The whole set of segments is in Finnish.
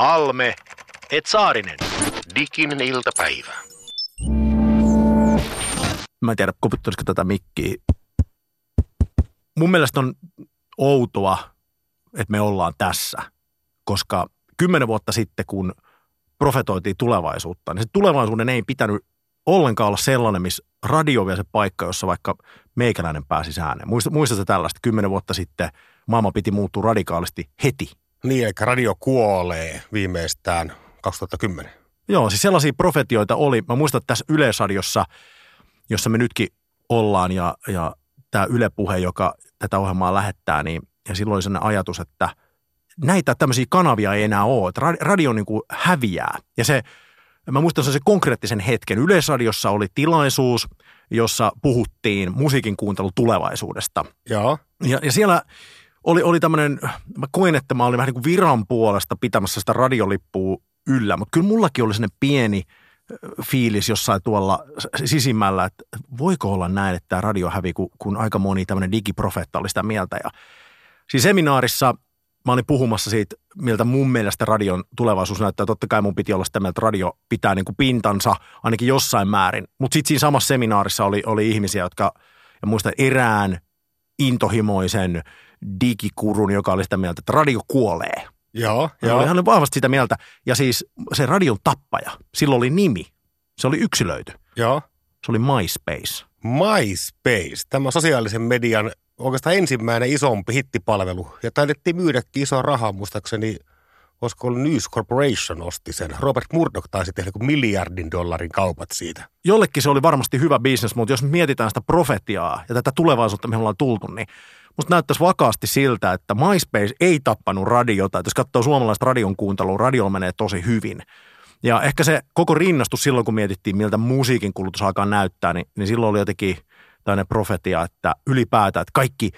Halme, et Saarinen. Diginen iltapäivä. Mä en tiedä, koputtelisiko tätä mikkiä. Mun mielestä on outoa, että me ollaan tässä, koska kymmenen vuotta sitten, kun profetoitiin tulevaisuutta, niin se tulevaisuuden ei pitänyt ollenkaan olla sellainen, missä radio vielä se paikka, jossa vaikka meikäläinen pääsi ääneen. Muista, muistatko tällaista? Kymmenen vuotta sitten maailma piti muuttua radikaalisti heti. Niin, eli radio kuolee viimeistään 2010. Joo, siis sellaisia profetioita oli. Mä muistan, että tässä Yleisradiossa, jossa me nytkin ollaan ja, ja tämä Yle Puhe, joka tätä ohjelmaa lähettää, niin ja silloin oli sellainen ajatus, että näitä tämmöisiä kanavia ei enää ole, että radio niin kuin häviää. Ja se, mä muistan se konkreettisen hetken. Yleisradiossa oli tilaisuus, jossa puhuttiin musiikin kuuntelun tulevaisuudesta. Joo. Ja, ja siellä oli, oli tämmöinen, mä koin, että mä olin vähän niin kuin viran puolesta pitämässä sitä radiolippua yllä, mutta kyllä mullakin oli sellainen pieni fiilis jossain tuolla sisimmällä, että voiko olla näin, että tämä radio hävi, kun, kun aika moni tämmöinen digiprofeetta oli sitä mieltä. Ja Siinä seminaarissa mä olin puhumassa siitä, miltä mun mielestä radion tulevaisuus näyttää. Totta kai mun piti olla sitä mieltä, että radio pitää niin kuin pintansa ainakin jossain määrin. Mutta sitten siinä samassa seminaarissa oli, oli ihmisiä, jotka, ja muistan erään intohimoisen digikurun, joka oli sitä mieltä, että radio kuolee. Joo, joo. Hän oli vahvasti sitä mieltä. Ja siis se radion tappaja, sillä oli nimi. Se oli yksilöity. Joo. Se oli MySpace. MySpace, tämä sosiaalisen median oikeastaan ensimmäinen isompi hittipalvelu. Ja taidettiin myydäkin iso rahaa, muistaakseni, olisiko News Corporation osti sen. Robert Murdoch taisi tehdä kuin miljardin dollarin kaupat siitä. Jollekin se oli varmasti hyvä bisnes, mutta jos mietitään sitä profetiaa ja tätä tulevaisuutta, mihin ollaan tultu, niin musta näyttäisi vakaasti siltä, että MySpace ei tappanut radiota. Että jos katsoo suomalaista radion kuuntelua, radio menee tosi hyvin. Ja ehkä se koko rinnastus silloin, kun mietittiin, miltä musiikin kulutus alkaa näyttää, niin, niin silloin oli jotenkin – tämmöinen profetia, että ylipäätään, että kaikki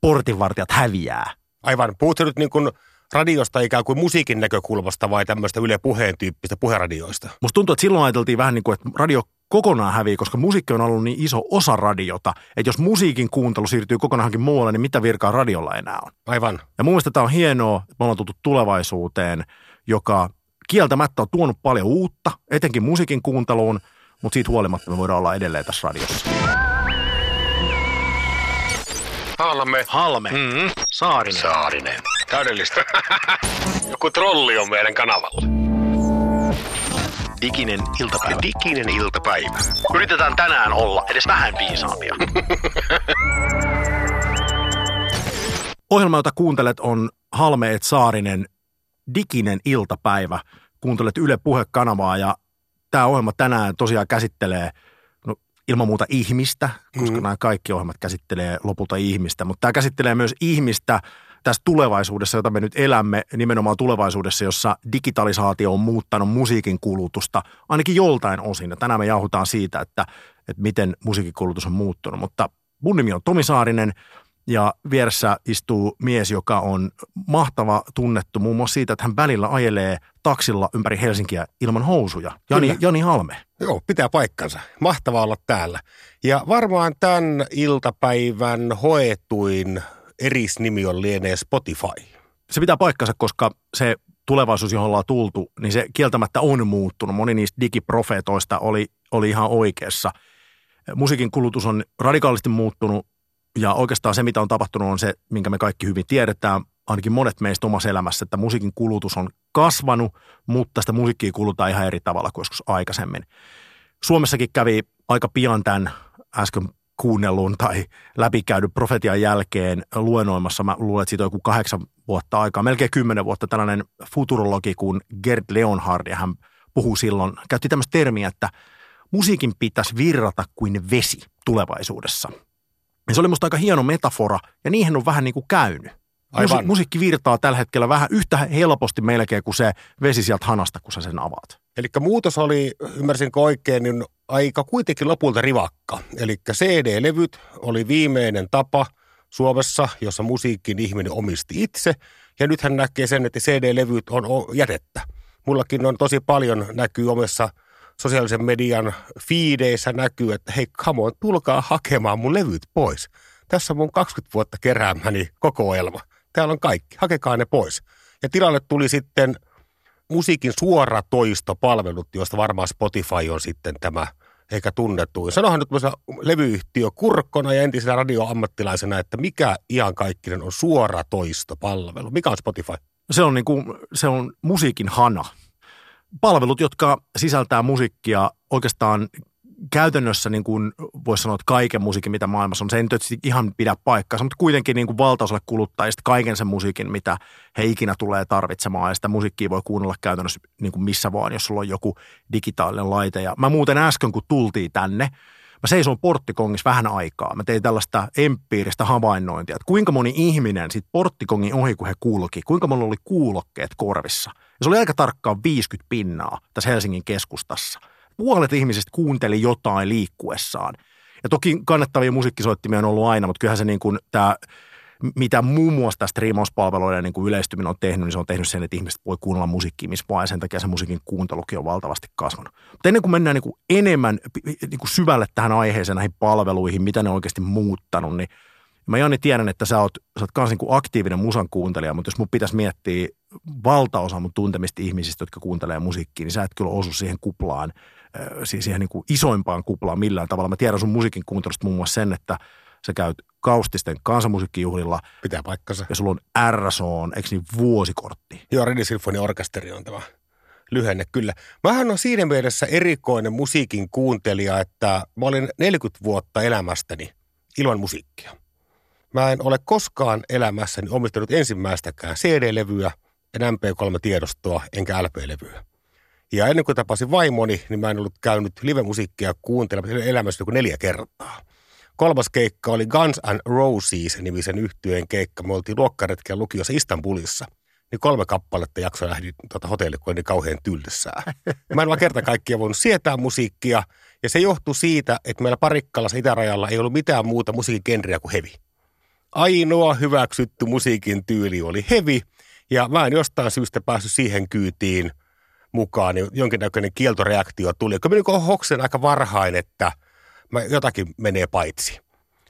portinvartijat häviää. Aivan. Puhutko nyt niin kuin radiosta ikään kuin musiikin näkökulmasta vai tämmöistä Yle Puheen tyyppistä puheradioista? Musta tuntuu, että silloin ajateltiin vähän niin kuin, että radio kokonaan hävii, koska musiikki on ollut niin iso osa radiota, että jos musiikin kuuntelu siirtyy kokonaankin muualle, niin mitä virkaa radiolla enää on? Aivan. Ja mun mielestä tämä on hienoa, että me ollaan tultu tulevaisuuteen, joka kieltämättä on tuonut paljon uutta, etenkin musiikin kuunteluun, mutta siitä huolimatta me voidaan olla edelleen tässä radiossa. Halme. Halme. Mm-hmm. Saarinen. Saarinen. Täydellistä. Joku trolli on meidän kanavalla. Diginen iltapäivä. Diginen iltapäivä. Yritetään tänään olla edes vähän viisaampia. Ohjelma, jota kuuntelet, on Halme et Saarinen Diginen iltapäivä. Kuuntelet Yle Puhe-kanavaa ja tämä ohjelma tänään tosiaan käsittelee – ilman muuta ihmistä, koska mm. nämä kaikki ohjelmat käsittelee lopulta ihmistä, mutta tämä käsittelee myös ihmistä tässä tulevaisuudessa, jota me nyt elämme, nimenomaan tulevaisuudessa, jossa digitalisaatio on muuttanut musiikin kulutusta, ainakin joltain osin. Ja tänään me jauhutaan siitä, että, että miten musiikin kulutus on muuttunut, mutta mun nimi on Tomi Saarinen – ja vieressä istuu mies, joka on mahtava tunnettu muun muassa siitä, että hän välillä ajelee taksilla ympäri Helsinkiä ilman housuja. Jani, Jani Halme. Joo, pitää paikkansa. Mahtavaa olla täällä. Ja varmaan tämän iltapäivän hoetuin erisnimi on lienee Spotify. Se pitää paikkansa, koska se tulevaisuus, johon ollaan tultu, niin se kieltämättä on muuttunut. Moni niistä digiprofeetoista oli, oli ihan oikeassa. Musiikin kulutus on radikaalisti muuttunut ja oikeastaan se, mitä on tapahtunut, on se, minkä me kaikki hyvin tiedetään, ainakin monet meistä omassa elämässä, että musiikin kulutus on kasvanut, mutta sitä musiikkia kulutaan ihan eri tavalla kuin joskus aikaisemmin. Suomessakin kävi aika pian tämän äsken kuunnellun tai läpikäydyn profetian jälkeen luennoimassa. Mä luulen, että siitä on joku kahdeksan vuotta aikaa, melkein kymmenen vuotta tällainen futurologi kuin Gerd Leonhard, ja hän puhuu silloin, käytti tämmöistä termiä, että musiikin pitäisi virrata kuin vesi tulevaisuudessa – ja se oli musta aika hieno metafora, ja niihin on vähän niin kuin käynyt. Aivan. Musi- musiikki virtaa tällä hetkellä vähän yhtä helposti melkein kuin se vesi sieltä hanasta, kun sä sen avaat. Eli muutos oli, ymmärsinkö oikein, niin aika kuitenkin lopulta rivakka. Eli CD-levyt oli viimeinen tapa Suomessa, jossa musiikin ihminen omisti itse. Ja nythän näkee sen, että CD-levyt on jätettä. Mullakin on tosi paljon näkyy omessa – sosiaalisen median fiideissä näkyy, että hei, come on, tulkaa hakemaan mun levyt pois. Tässä on mun 20 vuotta keräämäni kokoelma. Täällä on kaikki, hakekaa ne pois. Ja tilalle tuli sitten musiikin suoratoistopalvelut, joista varmaan Spotify on sitten tämä eikä tunnettu. Sanohan nyt levyyhtiö kurkkona ja entisenä radioammattilaisena, että mikä kaikkinen on suoratoistopalvelu? Mikä on Spotify? Se on, niin kuin, se on musiikin hana. Palvelut, jotka sisältää musiikkia oikeastaan käytännössä niin kuin voisi sanoa, että kaiken musiikin, mitä maailmassa on, se ei nyt ihan pidä paikkaa, mutta kuitenkin niin kuin valtaosalle kuluttajista kaiken sen musiikin, mitä he ikinä tulee tarvitsemaan, ja sitä musiikkia voi kuunnella käytännössä niin kuin missä vaan, jos sulla on joku digitaalinen laite. Ja mä muuten äsken, kun tultiin tänne, mä seisoin porttikongissa vähän aikaa. Mä tein tällaista empiiristä havainnointia, että kuinka moni ihminen sit porttikongin ohi, kun he kulki, kuinka monella oli kuulokkeet korvissa. Ja se oli aika tarkkaan 50 pinnaa tässä Helsingin keskustassa – puolet ihmisistä kuunteli jotain liikkuessaan. Ja toki kannattavia musiikkisoittimia on ollut aina, mutta kyllähän se niin kuin tämä, mitä muun muassa tästä striimauspalveluiden niin kuin yleistyminen on tehnyt, niin se on tehnyt sen, että ihmiset voi kuunnella musiikkia missä vaan, ja sen takia se musiikin kuuntelukin on valtavasti kasvanut. Mutta ennen kuin mennään niin kuin enemmän niin kuin syvälle tähän aiheeseen, näihin palveluihin, mitä ne on oikeasti muuttanut, niin Mä Jani tiedän, että sä oot, sä oot kans niin aktiivinen musan kuuntelija, mutta jos mun pitäisi miettiä valtaosa mun tuntemista ihmisistä, jotka kuuntelee musiikkia, niin sä et kyllä osu siihen kuplaan siis siihen niin kuin isoimpaan kuplaan millään tavalla. Mä tiedän sun musiikin kuuntelusta muun muassa sen, että sä käyt Kaustisten kansanmusiikkijuhlilla. Pitää paikkansa. Ja sulla on RSO, eikö niin vuosikortti? Joo, Redi Symphony Orkesteri on tämä lyhenne, kyllä. Mähän on siinä mielessä erikoinen musiikin kuuntelija, että mä olin 40 vuotta elämästäni ilman musiikkia. Mä en ole koskaan elämässäni omistanut ensimmäistäkään CD-levyä, en MP3-tiedostoa enkä LP-levyä. Ja ennen kuin tapasin vaimoni, niin mä en ollut käynyt live-musiikkia kuuntelemassa elämässä joku neljä kertaa. Kolmas keikka oli Guns and Roses nimisen yhtyeen keikka. Me oltiin luokkaretkellä lukiossa Istanbulissa. Niin kolme kappaletta jakso lähdin tuota hotellille, kun oli niin kauhean tylsää. Mä en vaan kerta kaikkiaan voinut sietää musiikkia. Ja se johtui siitä, että meillä Parikkalassa itärajalla ei ollut mitään muuta musiikin kuin hevi. Ainoa hyväksytty musiikin tyyli oli hevi. Ja mä en jostain syystä päässyt siihen kyytiin – mukaan, niin jonkinnäköinen kieltoreaktio tuli. Kyllä niin hoksen aika varhain, että mä, jotakin menee paitsi.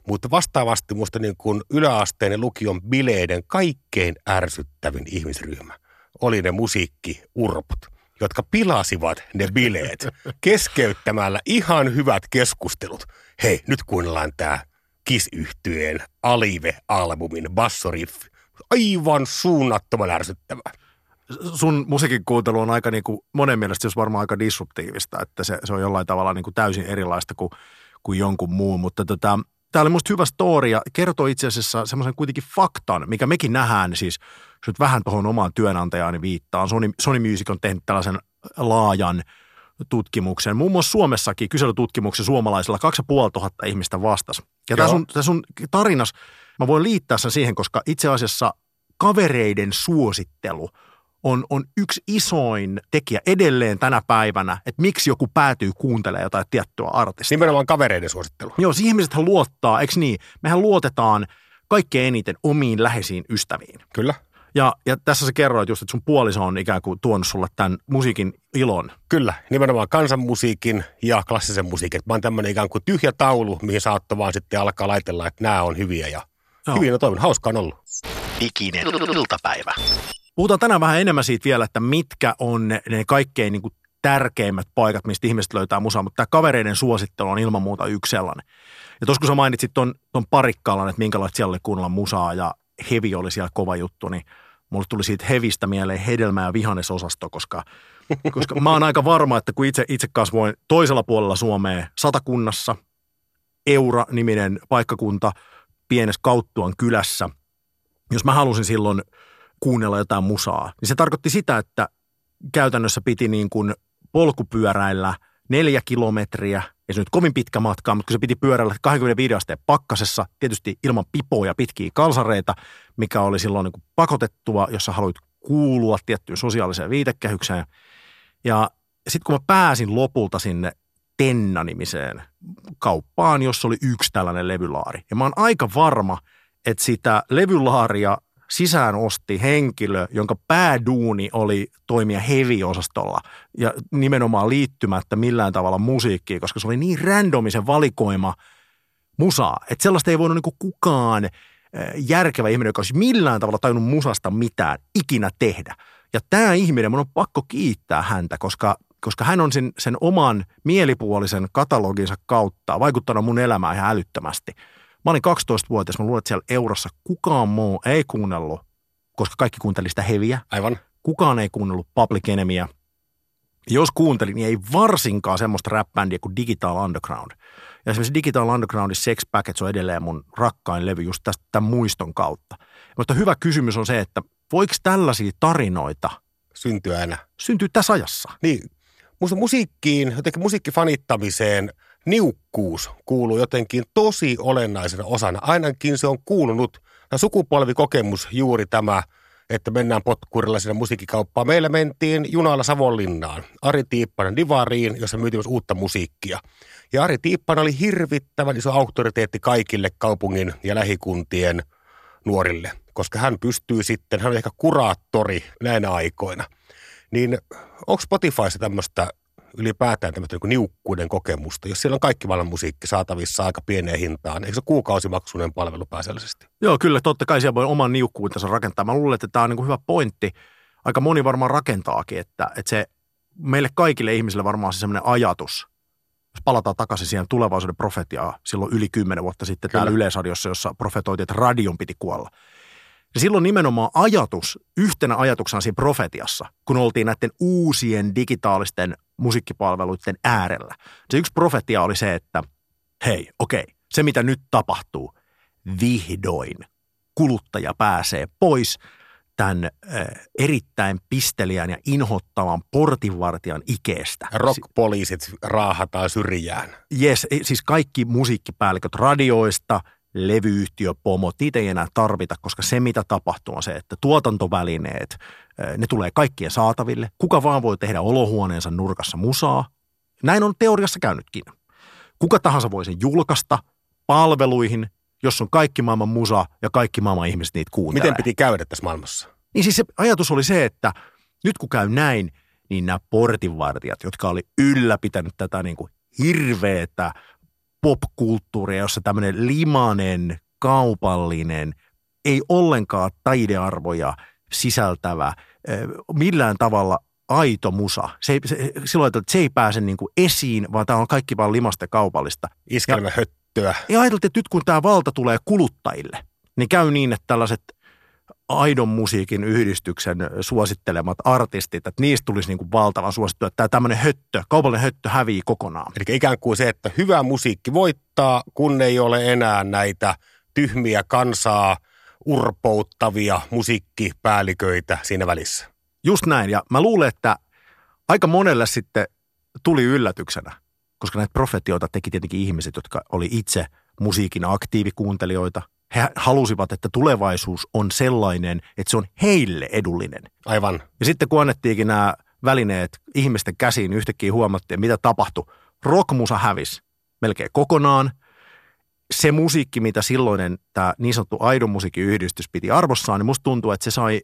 Mutta vastaavasti musta niin kuin yläasteen ja lukion bileiden kaikkein ärsyttävin ihmisryhmä oli ne musiikkiurpot, jotka pilasivat ne bileet keskeyttämällä ihan hyvät keskustelut. Hei, nyt kuunnellaan tämä Kiss-yhtyeen Alive-albumin bassoriffi. Aivan suunnattoman ärsyttävää sun musiikin kuuntelu on aika niin kuin, monen mielestä jos varmaan aika disruptiivista, että se, se on jollain tavalla niin kuin täysin erilaista kuin, kuin jonkun muun, mutta tota, tämä oli musta hyvä story ja kertoo itse asiassa semmoisen kuitenkin faktan, mikä mekin nähdään siis, jos nyt vähän tuohon omaan työnantajaani viittaan, Sony, Sony Music on tehnyt tällaisen laajan tutkimuksen. Muun muassa Suomessakin kyselytutkimuksen suomalaisilla 2500 ihmistä vastasi. Ja tämä sun, sun tarinas, mä voin liittää sen siihen, koska itse asiassa kavereiden suosittelu – on, on yksi isoin tekijä edelleen tänä päivänä, että miksi joku päätyy kuuntelemaan jotain tiettyä artistia. Nimenomaan kavereiden suosittelu. Joo, siihen ihmiset luottaa, eikö niin? Mehän luotetaan kaikkein eniten omiin läheisiin ystäviin. Kyllä. Ja, ja tässä sä kerroit just, että sun puoliso on ikään kuin tuonut sulle tämän musiikin ilon. Kyllä, nimenomaan kansanmusiikin ja klassisen musiikin. Mä oon tämmöinen ikään kuin tyhjä taulu, mihin saattoi vaan sitten alkaa laitella, että nämä on hyviä ja Joo. hyvin on toiminut. Hauskaa on ollut. Diginen iltapäivä. Puhutaan tänään vähän enemmän siitä vielä, että mitkä on ne, ne kaikkein niin kuin tärkeimmät paikat, mistä ihmiset löytää musaa, mutta tämä kavereiden suosittelu on ilman muuta yksi sellainen. Ja tuossa kun sä mainitsit ton, ton parikkalan, että minkälaista siellä oli kuunnella musaa ja hevi oli siellä kova juttu, niin mulle tuli siitä hevistä mieleen hedelmä- ja vihannesosasto, koska, koska mä oon aika varma, että kun itse, itse kasvoin toisella puolella Suomea satakunnassa, Eura-niminen paikkakunta pienessä Kauttuan kylässä, jos mä halusin silloin – kuunnella jotain musaa. Niin se tarkoitti sitä, että käytännössä piti niin kuin polkupyöräillä neljä kilometriä, ja se nyt kovin pitkä matka, mutta kun se piti pyöräillä 25 asteen pakkasessa, tietysti ilman pipoja pitkiä kalsareita, mikä oli silloin niin kuin pakotettua, jos sä haluit kuulua tiettyyn sosiaaliseen viitekehykseen. Ja sitten kun mä pääsin lopulta sinne Tenna-nimiseen kauppaan, jossa oli yksi tällainen levylaari. Ja mä oon aika varma, että sitä levylaaria sisään osti henkilö, jonka pääduuni oli toimia heavy-osastolla ja nimenomaan liittymättä millään tavalla musiikkiin, koska se oli niin randomisen valikoima musaa, että sellaista ei voinut niin kukaan järkevä ihminen, joka olisi millään tavalla tajunnut musasta mitään, ikinä tehdä. Ja tämä ihminen, mun on pakko kiittää häntä, koska, koska hän on sen, sen oman mielipuolisen kataloginsa kautta vaikuttanut mun elämään ihan älyttömästi. Mä olin 12-vuotias, mä luulen, että siellä Eurossa kukaan muu ei kuunnellut, koska kaikki kuunteli sitä heviä. Aivan. Kukaan ei kuunnellut Public Enemyä. Jos kuuntelin, niin ei varsinkaan semmoista rap-bändiä kuin Digital Underground. Ja esimerkiksi Digital Undergroundin Sex Package on edelleen mun rakkain levy just tästä tämän muiston kautta. Mutta hyvä kysymys on se, että voiko tällaisia tarinoita Syntyä enää. syntyä tässä ajassa? Niin, musta musiikkiin, jotenkin musiikkifanittamiseen niukkuus kuuluu jotenkin tosi olennaisena osana. Ainakin se on kuulunut, tämä sukupolvikokemus juuri tämä, että mennään potkurilla sinne musiikkikauppaan. Meillä mentiin junalla Savonlinnaan, Ari Tiippanen Divariin, jossa myytiin myös uutta musiikkia. Ja Ari Tiippanen oli hirvittävän iso auktoriteetti kaikille kaupungin ja lähikuntien nuorille, koska hän pystyy sitten, hän on ehkä kuraattori näinä aikoina. Niin onko Spotifyssa tämmöistä ylipäätään tämmöistä niin niukkuuden kokemusta, jos siellä on kaikki maailman musiikki saatavissa aika pieneen hintaan? Eikö se kuukausimaksuinen palvelu pääasiallisesti? Joo, kyllä, totta kai siellä voi oman niukkuutensa rakentaa. Mä luulen, että tämä on niin kuin hyvä pointti. Aika moni varmaan rakentaakin, että, että se meille kaikille ihmisille varmaan se semmoinen ajatus, jos palataan takaisin siihen tulevaisuuden profetiaan silloin yli kymmenen vuotta sitten Kyllä. täällä Yleisradiossa, jossa profetoitiin, että radion piti kuolla. Ja silloin nimenomaan ajatus, yhtenä ajatuksena siinä profetiassa, kun oltiin näiden uusien digitaalisten musiikkipalveluiden äärellä. Se yksi profetia oli se, että hei, okei, se mitä nyt tapahtuu, vihdoin kuluttaja pääsee pois tämän erittäin pisteliän ja inhottavan portinvartijan ikeestä. Rockpoliisit raahataan syrjään. Yes, siis kaikki musiikkipäälliköt radioista, levyyhtiöpomot, niitä ei enää tarvita, koska se mitä tapahtuu on se, että tuotantovälineet, ne tulee kaikkien saataville. Kuka vaan voi tehdä olohuoneensa nurkassa musaa. Näin on teoriassa käynytkin. Kuka tahansa voi sen julkaista palveluihin, jos on kaikki maailman musa ja kaikki maailman ihmiset niitä kuuntelee. Miten piti käydä tässä maailmassa? Niin siis se ajatus oli se, että nyt kun käy näin, niin nämä portinvartijat, jotka oli ylläpitänyt tätä niin kuin hirveätä popkulttuuria, jossa tämmöinen limanen, kaupallinen, ei ollenkaan taidearvoja sisältävä, millään tavalla aito musa. Se ei, se, silloin että se ei pääse niin kuin esiin, vaan tämä on kaikki vaan limasta ja kaupallista. Iskelmä höttöä. Ja ajateltiin, että nyt kun tämä valta tulee kuluttajille, niin käy niin, että tällaiset aidon musiikin yhdistyksen suosittelemat artistit, että niistä tulisi niin kuin valtavan suosittu, että tämä tämmöinen höttö, kaupallinen höttö hävii kokonaan. Eli ikään kuin se, että hyvä musiikki voittaa, kun ei ole enää näitä tyhmiä kansaa urpouttavia musiikkipäälliköitä siinä välissä. Just näin, ja mä luulen, että aika monelle sitten tuli yllätyksenä, koska näitä profetioita teki tietenkin ihmiset, jotka oli itse musiikin aktiivikuuntelijoita. He halusivat, että tulevaisuus on sellainen, että se on heille edullinen. Aivan. Ja sitten kun annettiinkin nämä välineet ihmisten käsiin, niin yhtäkkiä huomattiin, mitä tapahtui. Rockmusa hävisi melkein kokonaan. Se musiikki, mitä silloinen tämä niin sanottu aidon musiikkiyhdistys piti arvossaan, niin musta tuntuu, että se sai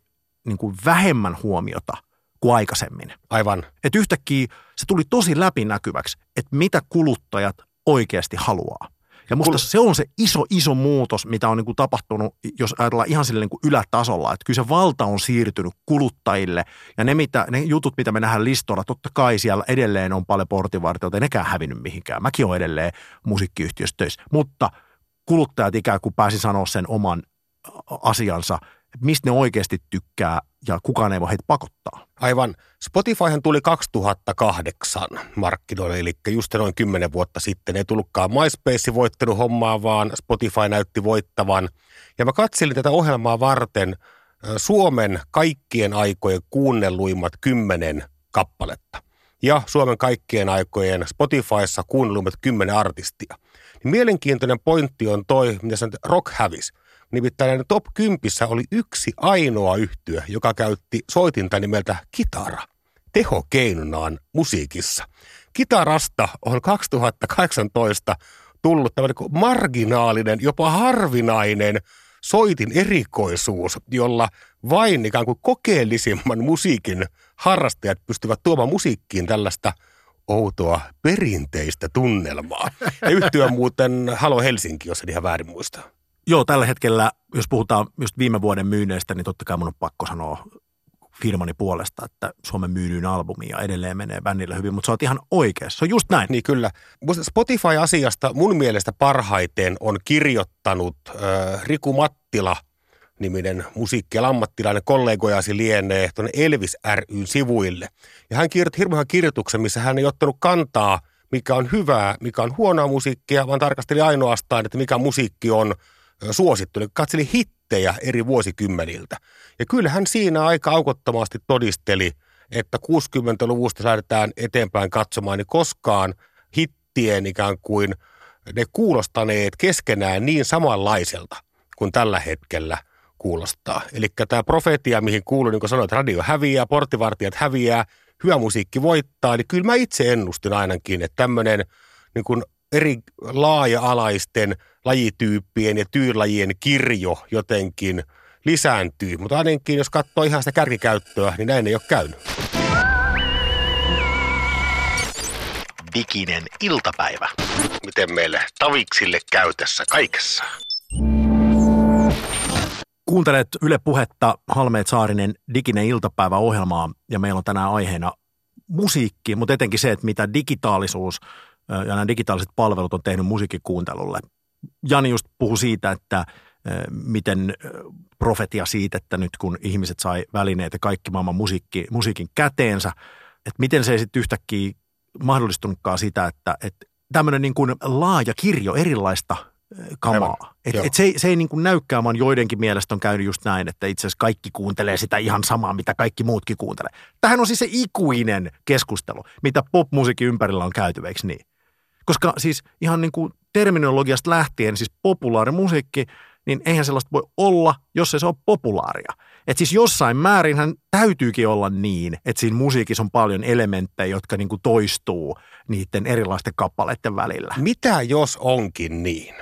niin kuin vähemmän huomiota kuin aikaisemmin. Aivan. Että yhtäkkiä se tuli tosi läpinäkyväksi, että mitä kuluttajat oikeasti haluaa. Ja musta se on se iso, iso muutos, mitä on niin kuin tapahtunut, jos ajatellaan ihan sille niin kuin ylätasolla. Että kyllä se valta on siirtynyt kuluttajille. Ja ne, mitä, ne jutut, mitä me nähdään listoilla, totta kai siellä edelleen on paljon portinvartijoita, ei nekään hävinnyt mihinkään. Mäkin olen edelleen musiikkiyhtiössä töissä. Mutta kuluttajat ikään kuin pääsi sanoa sen oman asiansa, että mistä ne oikeasti tykkää ja kukaan ei voi heitä pakottaa. Aivan. Spotifyhan tuli 2008 markkinoille, eli just noin 10 vuotta sitten. Ei tullutkaan MySpace voittanut hommaa, vaan Spotify näytti voittavan. Ja mä katselin tätä ohjelmaa varten Suomen kaikkien aikojen kuunnelluimmat kymmenen kappaletta. Ja Suomen kaikkien aikojen Spotifyssa kuunnelluimmat kymmenen artistia. Niin mielenkiintoinen pointti on toi, mitä sanot, rock hävis. Nimittäin top 10 oli yksi ainoa yhtyö, joka käytti soitinta nimeltä kitara tehokeinonaan musiikissa. Kitarasta on 2018 tullut tämmöinen kuin marginaalinen, jopa harvinainen soitin erikoisuus, jolla vain ikään kuin kokeellisimman musiikin harrastajat pystyvät tuomaan musiikkiin tällaista outoa perinteistä tunnelmaa. Ja yhtyä muuten Halo Helsinki, jos en ihan väärin muista. Joo, tällä hetkellä, jos puhutaan just viime vuoden myynneistä, niin totta kai mun on pakko sanoa firmani puolesta, että Suomen myydyin albumi ja edelleen menee bändillä hyvin, mutta sä oot ihan oikeassa. Se on just näin. Niin kyllä. Spotify-asiasta mun mielestä parhaiten on kirjoittanut äh, Riku Mattila – niminen musiikkialan ammattilainen kollegojasi lienee tuonne Elvis ryn sivuille. Ja hän kirjoitti hirveän kirjoituksen, missä hän ei ottanut kantaa, mikä on hyvää, mikä on huonoa musiikkia, vaan tarkasteli ainoastaan, että mikä musiikki on suosittu. Eli katseli hittejä eri vuosikymmeniltä. Ja kyllähän siinä aika aukottomasti todisteli, että 60-luvusta lähdetään eteenpäin katsomaan, niin koskaan hittien ikään kuin ne kuulostaneet keskenään niin samanlaiselta kuin tällä hetkellä – kuulostaa. Eli tämä profetia, mihin kuuluu, niin kuin sanoit, radio häviää, porttivartijat häviää, hyvä musiikki voittaa, niin kyllä mä itse ennustin ainakin, että tämmöinen niin kuin eri laaja-alaisten lajityyppien ja tyylajien kirjo jotenkin lisääntyy. Mutta ainakin jos katsoo ihan sitä kärkikäyttöä, niin näin ei ole käynyt. Diginen iltapäivä. Miten meille taviksille käy tässä kaikessa? Kuuntelet Yle Puhetta Halmeet Saarinen diginen iltapäiväohjelmaa ja meillä on tänään aiheena musiikki, mutta etenkin se, että mitä digitaalisuus ja nämä digitaaliset palvelut on tehnyt musiikkikuuntelulle. Jani just puhui siitä, että miten profetia siitä, että nyt kun ihmiset sai välineet ja kaikki maailman musiikki, musiikin käteensä, että miten se ei sitten yhtäkkiä mahdollistunutkaan sitä, että, että tämmöinen niin kuin laaja kirjo erilaista – kamaa. Et, et se, se ei niin kuin näykään, vaan joidenkin mielestä on käynyt just näin, että itse asiassa kaikki kuuntelee sitä ihan samaa, mitä kaikki muutkin kuuntelee. Tähän on siis se ikuinen keskustelu, mitä popmusiikin ympärillä on käyty, eikö niin? Koska siis ihan niin kuin terminologiasta lähtien, siis populaarimusiikki, niin eihän sellaista voi olla, jos ei se ole populaaria. Et siis jossain määrin hän täytyykin olla niin, että siinä musiikissa on paljon elementtejä, jotka niin kuin toistuu niiden erilaisten kappaleiden välillä. Mitä jos onkin niin?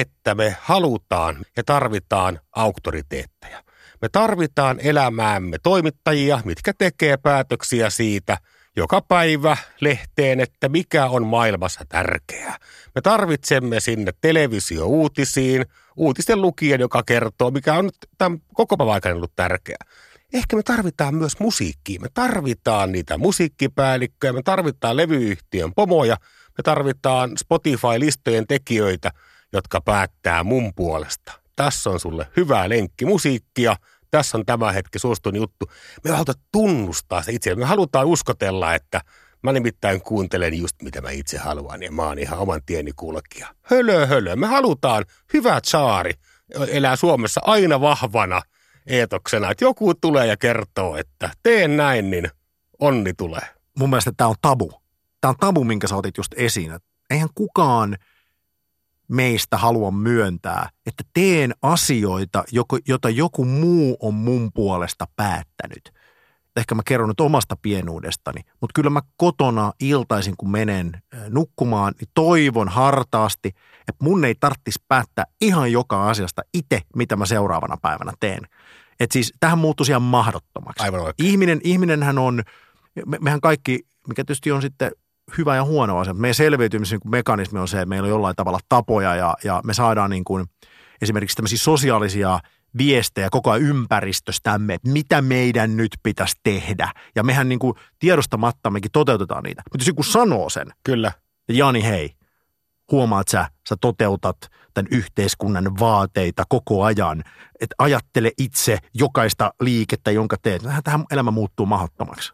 että me halutaan ja tarvitaan auktoriteetteja. Me tarvitaan elämäämme toimittajia, mitkä tekee päätöksiä siitä joka päivä lehteen, että mikä on maailmassa tärkeää. Me tarvitsemme sinne televisio-uutisiin, uutisten lukijan, joka kertoo, mikä on tämän koko päivän aikana ollut tärkeää. Ehkä me tarvitaan myös musiikkia. Me tarvitaan niitä musiikkipäällikköjä, me tarvitaan levyyhtiön pomoja, me tarvitaan Spotify-listojen tekijöitä – jotka päättää mun puolesta. Tässä on sulle hyvää lenkki musiikkia, tässä on tämä hetki suostun juttu. Me halutaan tunnustaa se itse. Me halutaan uskotella, että mä nimittäin kuuntelen just mitä mä itse haluan ja mä oon ihan oman tieni kulkija. Hölö, hölö. Me halutaan hyvä saari elää Suomessa aina vahvana eetoksena, että joku tulee ja kertoo, että teen näin, niin onni tulee. Mun mielestä tämä on tabu. Tämä on tabu, minkä sä otit just esiin. Eihän kukaan – meistä halua myöntää, että teen asioita, jota joku muu on mun puolesta päättänyt. Ehkä mä kerron nyt omasta pienuudestani, mutta kyllä mä kotona iltaisin, kun menen nukkumaan, niin toivon hartaasti, että mun ei tarvitsisi päättää ihan joka asiasta itse, mitä mä seuraavana päivänä teen. Et siis tähän muuttuisi ihan mahdottomaksi. Aivan oikein. Ihminen, ihminenhän on, me, mehän kaikki, mikä tietysti on sitten hyvä ja huono asia. Meidän selviytymisen mekanismi on se, että meillä on jollain tavalla tapoja ja, ja me saadaan niin kuin esimerkiksi tämmöisiä sosiaalisia viestejä koko ajan ympäristöstämme, että mitä meidän nyt pitäisi tehdä. Ja mehän niin kuin tiedostamattammekin toteutetaan niitä. Mutta jos joku sanoo sen, Kyllä. Jani hei, huomaat sä, sä toteutat tämän yhteiskunnan vaateita koko ajan, että ajattele itse jokaista liikettä, jonka teet. Tähän elämä muuttuu mahdottomaksi.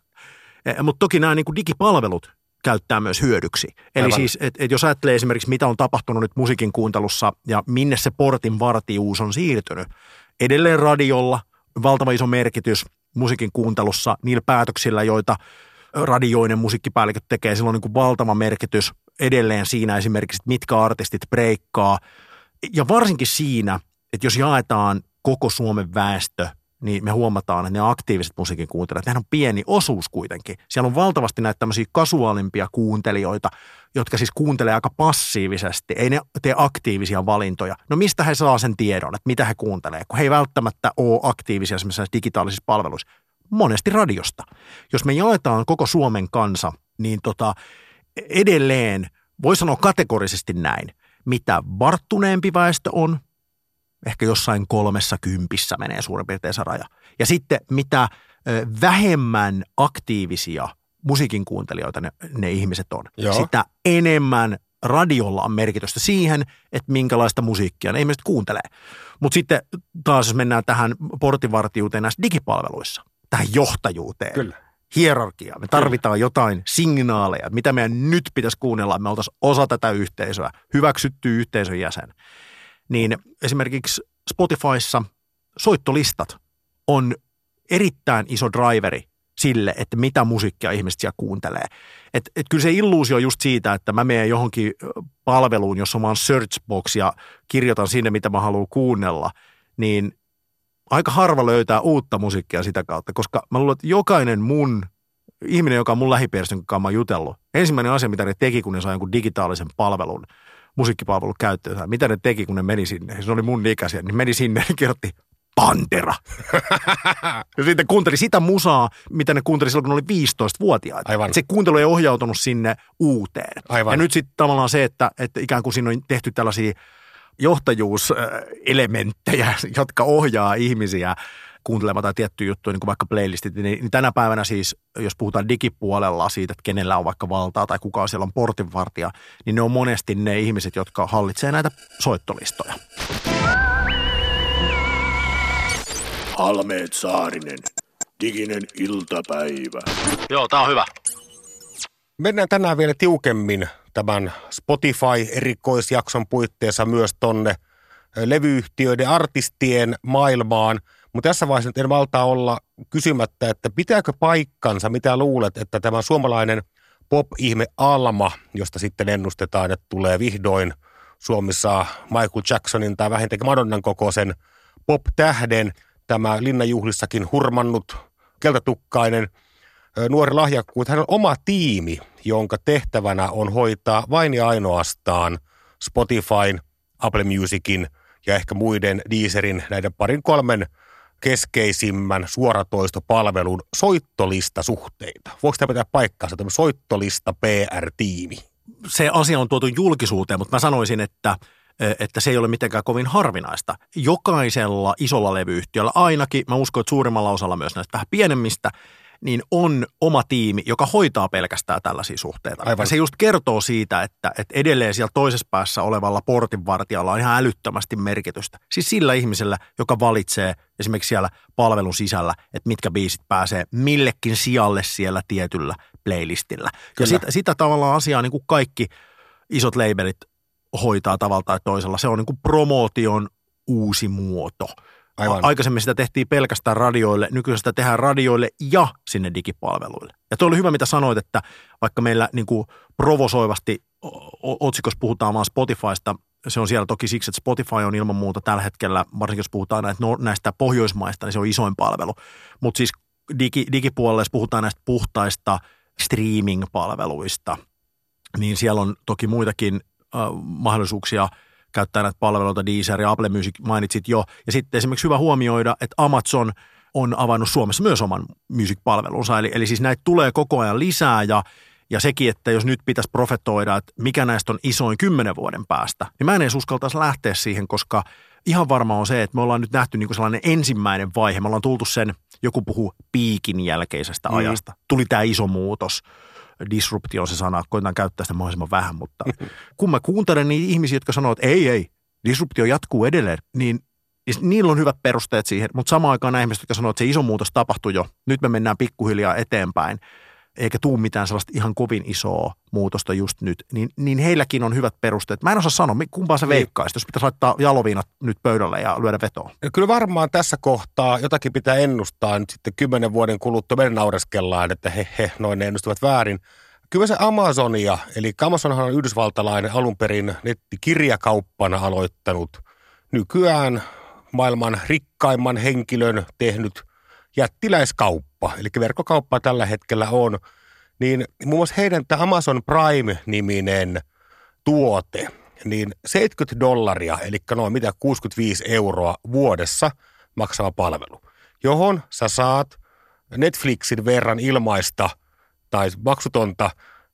Eh, Mutta toki nämä niin kuin digipalvelut, käyttää myös hyödyksi. Eli Aivan. siis, että et jos ajattelee esimerkiksi, mitä on tapahtunut nyt musiikin kuuntelussa ja minne se portin vartijuus on siirtynyt. Edelleen radiolla valtava iso merkitys musiikin kuuntelussa niillä päätöksillä, joita radioinen musiikkipäälliköt tekee. Sillä on niin kuin valtava merkitys edelleen siinä esimerkiksi, että mitkä artistit breikkaa. Ja varsinkin siinä, että jos jaetaan koko Suomen väestö niin me huomataan, että ne aktiiviset musiikin kuuntelijat, nehän on pieni osuus kuitenkin. Siellä on valtavasti näitä tämmöisiä kasuaalimpia kuuntelijoita, jotka siis kuuntelee aika passiivisesti, ei ne tee aktiivisia valintoja. No mistä he saa sen tiedon, että mitä he kuuntelee, kun he ei välttämättä ole aktiivisia esimerkiksi digitaalisissa palveluissa. Monesti radiosta. Jos me jaetaan koko Suomen kansa, niin tota, edelleen voi sanoa kategorisesti näin, mitä varttuneempi väestö on, ehkä jossain kolmessa kympissä menee suurin piirtein se raja. Ja sitten mitä vähemmän aktiivisia musiikin kuuntelijoita ne, ne ihmiset on, Joo. sitä enemmän radiolla on merkitystä siihen, että minkälaista musiikkia ne ihmiset kuuntelee. Mutta sitten taas jos mennään tähän portinvartijuuteen näissä digipalveluissa, tähän johtajuuteen, Kyllä. hierarkia. Me tarvitaan jotain signaaleja, mitä meidän nyt pitäisi kuunnella, että me oltaisiin osa tätä yhteisöä, hyväksytty yhteisön jäsen. Niin esimerkiksi Spotifyssa soittolistat on erittäin iso driveri sille, että mitä musiikkia ihmiset siellä kuuntelee. Et, et kyllä se illuusio just siitä, että mä menen johonkin palveluun, jossa on vaan searchbox ja kirjoitan sinne, mitä mä haluan kuunnella, niin aika harva löytää uutta musiikkia sitä kautta, koska mä luulen, että jokainen mun ihminen, joka on mun lähipiirissä, jonka mä oon jutellut, ensimmäinen asia, mitä ne teki, kun ne sai jonkun digitaalisen palvelun, musiikkipalvelun käyttöön, mitä ne teki, kun ne meni sinne, se oli mun ikäisiä, niin meni sinne ja kirjoitti Pantera. ja sitten kuunteli sitä musaa, mitä ne kuunteli silloin, kun ne oli 15-vuotiaita. Aivan. Et se kuuntelu ei ohjautunut sinne uuteen. Aivan. Ja nyt sitten tavallaan se, että, että ikään kuin siinä on tehty tällaisia johtajuuselementtejä, jotka ohjaa ihmisiä kuuntelemaan tai tiettyjä juttuja, niin kuin vaikka playlistit, niin, niin tänä päivänä siis, jos puhutaan digipuolella siitä, että kenellä on vaikka valtaa tai kuka siellä on portinvartija, niin ne on monesti ne ihmiset, jotka hallitsee näitä soittolistoja. Halmeet Saarinen, diginen iltapäivä. Joo, tää on hyvä. Mennään tänään vielä tiukemmin tämän Spotify-erikoisjakson puitteissa myös tonne levyyhtiöiden artistien maailmaan. Mutta tässä vaiheessa en valtaa olla kysymättä, että pitääkö paikkansa, mitä luulet, että tämä suomalainen pop-ihme Alma, josta sitten ennustetaan, että tulee vihdoin Suomessa Michael Jacksonin tai vähintäänkin Madonnan kokoisen pop-tähden, tämä linnanjuhlissakin hurmannut keltatukkainen nuori lahjakkuus. Hän on oma tiimi, jonka tehtävänä on hoitaa vain ja ainoastaan Spotifyn, Apple Musicin ja ehkä muiden Deezerin näiden parin kolmen keskeisimmän suoratoistopalvelun soittolistasuhteita. Voiko tämä pitää paikkaansa, tämä soittolista PR-tiimi? se asia on tuotu julkisuuteen, mutta mä sanoisin, että, että se ei ole mitenkään kovin harvinaista. Jokaisella isolla levyyhtiöllä, ainakin mä uskon, että suurimmalla osalla myös näistä vähän pienemmistä, niin on oma tiimi, joka hoitaa pelkästään tällaisia suhteita. Aivan. Ja se just kertoo siitä, että, että edelleen siellä toisessa päässä olevalla portinvartijalla on ihan älyttömästi merkitystä. Siis sillä ihmisellä, joka valitsee esimerkiksi siellä palvelun sisällä, että mitkä biisit pääsee millekin sijalle siellä tietyllä playlistillä. Ja Kyllä. sitä, sitä tavallaan asiaa niin kuin kaikki isot labelit hoitaa tavalla tai toisella. Se on niin kuin promootion uusi muoto. Aivan. Aikaisemmin sitä tehtiin pelkästään radioille, nykyään sitä tehdään radioille ja sinne digipalveluille. Ja tuo oli hyvä, mitä sanoit, että vaikka meillä niin kuin provosoivasti otsikossa puhutaan vaan Spotifysta, se on siellä toki siksi, että Spotify on ilman muuta tällä hetkellä, varsinkin jos puhutaan no- näistä pohjoismaista, niin se on isoin palvelu. Mutta siis digi, digipuolella, jos puhutaan näistä puhtaista streaming-palveluista, niin siellä on toki muitakin äh, mahdollisuuksia käyttää näitä palveluita, Deezer ja Apple Music mainitsit jo. Ja sitten esimerkiksi hyvä huomioida, että Amazon on avannut Suomessa myös oman music-palvelunsa, eli, eli siis näitä tulee koko ajan lisää ja ja sekin, että jos nyt pitäisi profetoida, että mikä näistä on isoin kymmenen vuoden päästä, niin mä en edes uskaltaisi lähteä siihen, koska ihan varma on se, että me ollaan nyt nähty niin kuin sellainen ensimmäinen vaihe. Me ollaan tultu sen, joku puhuu piikin jälkeisestä Mm. ajasta. Tuli tämä iso muutos. Disruptio on se sana, koitan käyttää sitä mahdollisimman vähän, mutta kun mä kuuntelen niitä ihmisiä, jotka sanoo, että ei, ei, disruptio jatkuu edelleen, niin niin niillä on hyvät perusteet siihen, mutta samaan aikaan nämä ihmiset, jotka sanoo, että se iso muutos tapahtui jo, nyt me mennään pikkuhiljaa eteenpäin, eikä tuu mitään sellaista ihan kovin isoa muutosta just nyt, niin, niin heilläkin on hyvät perusteet. Mä en osaa sanoa, kumpaa se Niin. veikkaisi, jos pitäisi laittaa jaloviinat nyt pöydälle ja lyödä vetoa. Ja Kyllä varmaan tässä kohtaa jotakin pitää ennustaa nyt sitten kymmenen vuoden kuluttua. Meidän naureskellaan, että he, he, noin ne ennustavat väärin. Kyllä se Amazonia, eli Amazonhan on yhdysvaltalainen alun perin nettikirjakauppana aloittanut. Nykyään maailman rikkaimman henkilön tehnyt jättiläiskauppa, eli verkkokauppa tällä hetkellä on. Niin muun muassa heidän tämä Amazon Prime-niminen tuote, niin 70 dollaria, eli noin mitä 65 euroa vuodessa maksava palvelu, johon sä saat Netflixin verran ilmaista tai maksutonta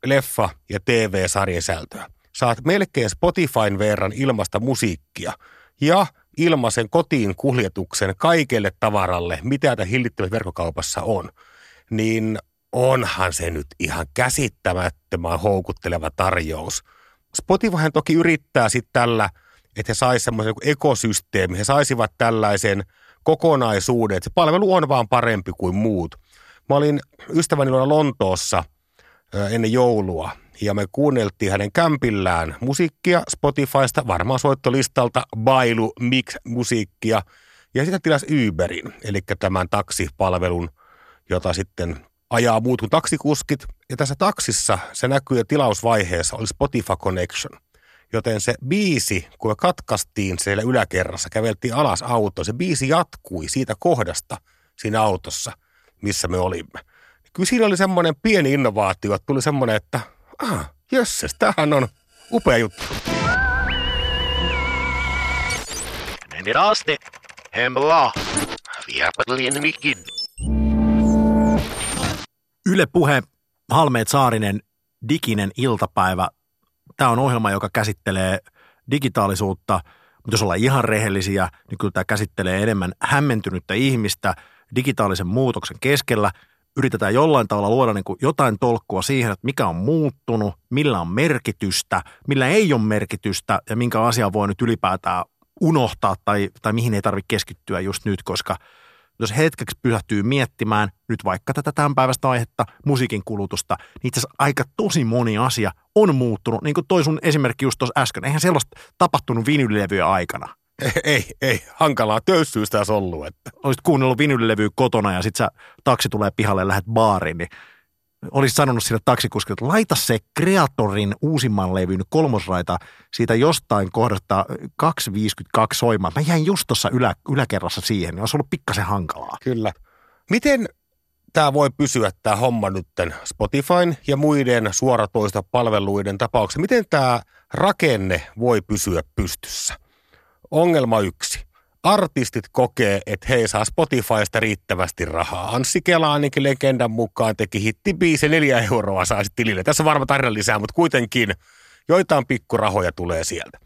leffa- ja TV-sarjasältöä. Saat melkein Spotifyn verran ilmasta musiikkia ja ilmaisen kotiin kuljetuksen kaikelle tavaralle, mitä tämä hillittömässä verkkokaupassa on, niin onhan se nyt ihan käsittämättömän houkutteleva tarjous. Spotifyhan toki yrittää sitten tällä, että he saisivat semmoisen ekosysteemi, he saisivat tällaisen kokonaisuuden, että se palvelu on vaan parempi kuin muut. Mä olin ystäväni luona Lontoossa ennen joulua ja me kuunneltiin hänen kämpillään musiikkia Spotifysta, varmaan soittolistalta, Bailu Mix musiikkia ja sitten tilas Uberin, eli tämän taksipalvelun, jota sitten ajaa muut kuin taksikuskit. Ja tässä taksissa se näkyy tilausvaiheessa oli Spotify Connection. Joten se biisi, kun me katkaistiin siellä yläkerrassa, käveltiin alas autoon, se biisi jatkui siitä kohdasta siinä autossa, missä me olimme. Kyllä siinä oli semmoinen pieni innovaatio, että tuli semmoinen, että ah, jösses, tämähän on upea juttu. Men raste, hemla, viapatlien mikin. Yle Puhe, Halmeet Saarinen, diginen iltapäivä. Tämä on ohjelma, joka käsittelee digitaalisuutta, mutta jos ollaan ihan rehellisiä, niin kyllä tämä käsittelee enemmän hämmentynyttä ihmistä digitaalisen muutoksen keskellä. Yritetään jollain tavalla luoda niin kuin jotain tolkkua siihen, että mikä on muuttunut, millä on merkitystä, millä ei ole merkitystä ja minkä asia voi nyt ylipäätään unohtaa tai, tai mihin ei tarvitse keskittyä just nyt, koska – jos hetkeksi pysähtyy miettimään nyt vaikka tätä tämän päivästä aihetta, musiikin kulutusta, niin itse asiassa aika tosi moni asia on muuttunut. Niin kuin toi sun esimerkki just tuossa äsken. Eihän sellaista tapahtunut vinylilevyä aikana. Ei, ei, hankalaa töyssyistä olisi ollut. Että. Olisit kuunnellut vinylilevyä kotona ja sitten taksi tulee pihalle ja lähdet baariin, niin olisi sanonut sille taksikuskille, että laita se Kreatorin uusimman levyn kolmosraita siitä jostain kohdasta 252 soimaan. Mä jäin just tuossa ylä, yläkerrassa siihen, niin olisi ollut pikkasen hankalaa. Kyllä. Miten tämä voi pysyä tämä homma nytten Spotifyn ja muiden suoratoista palveluiden tapauksessa? Miten tämä rakenne voi pysyä pystyssä? Ongelma yksi artistit kokee, että he saa Spotifysta riittävästi rahaa. Anssi Kela ainakin legendan mukaan teki hittibiisi, neljä euroa saa tilille. Tässä on varma tarina lisää, mutta kuitenkin joitain pikkurahoja tulee sieltä.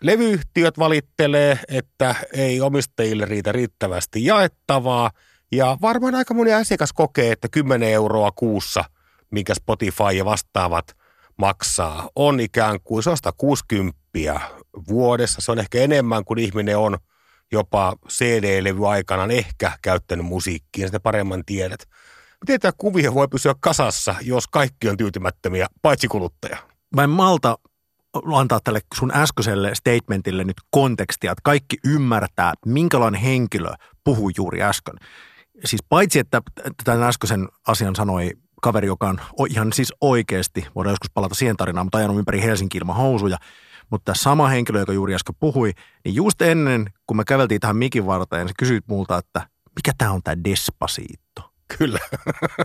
Levyyhtiöt valittelee, että ei omistajille riitä riittävästi jaettavaa. Ja varmaan aika moni asiakas kokee, että 10 euroa kuussa, minkä Spotify ja vastaavat maksaa, on ikään kuin se on 160 vuodessa. Se on ehkä enemmän kuin ihminen on – jopa CD-levy aikanaan ehkä käyttänyt musiikkia, sitä paremman tiedät. Miten tämä kuvio voi pysyä kasassa, jos kaikki on tyytymättömiä, paitsi kuluttaja? Mä en malta antaa tälle sun äskeiselle statementille nyt kontekstia, että kaikki ymmärtää, minkälainen henkilö puhui juuri äsken. Siis paitsi, että tämän äskeisen asian sanoi kaveri, joka on ihan siis oikeasti, voidaan joskus palata siihen tarinaan, mutta ajanut ympäri Helsinki ilman housuja – mutta sama henkilö, joka juuri äsken puhui, niin just ennen, kun me käveltiin tähän mikin varteen, se kysyit multa, että mikä tämä on tämä Despacito? Kyllä.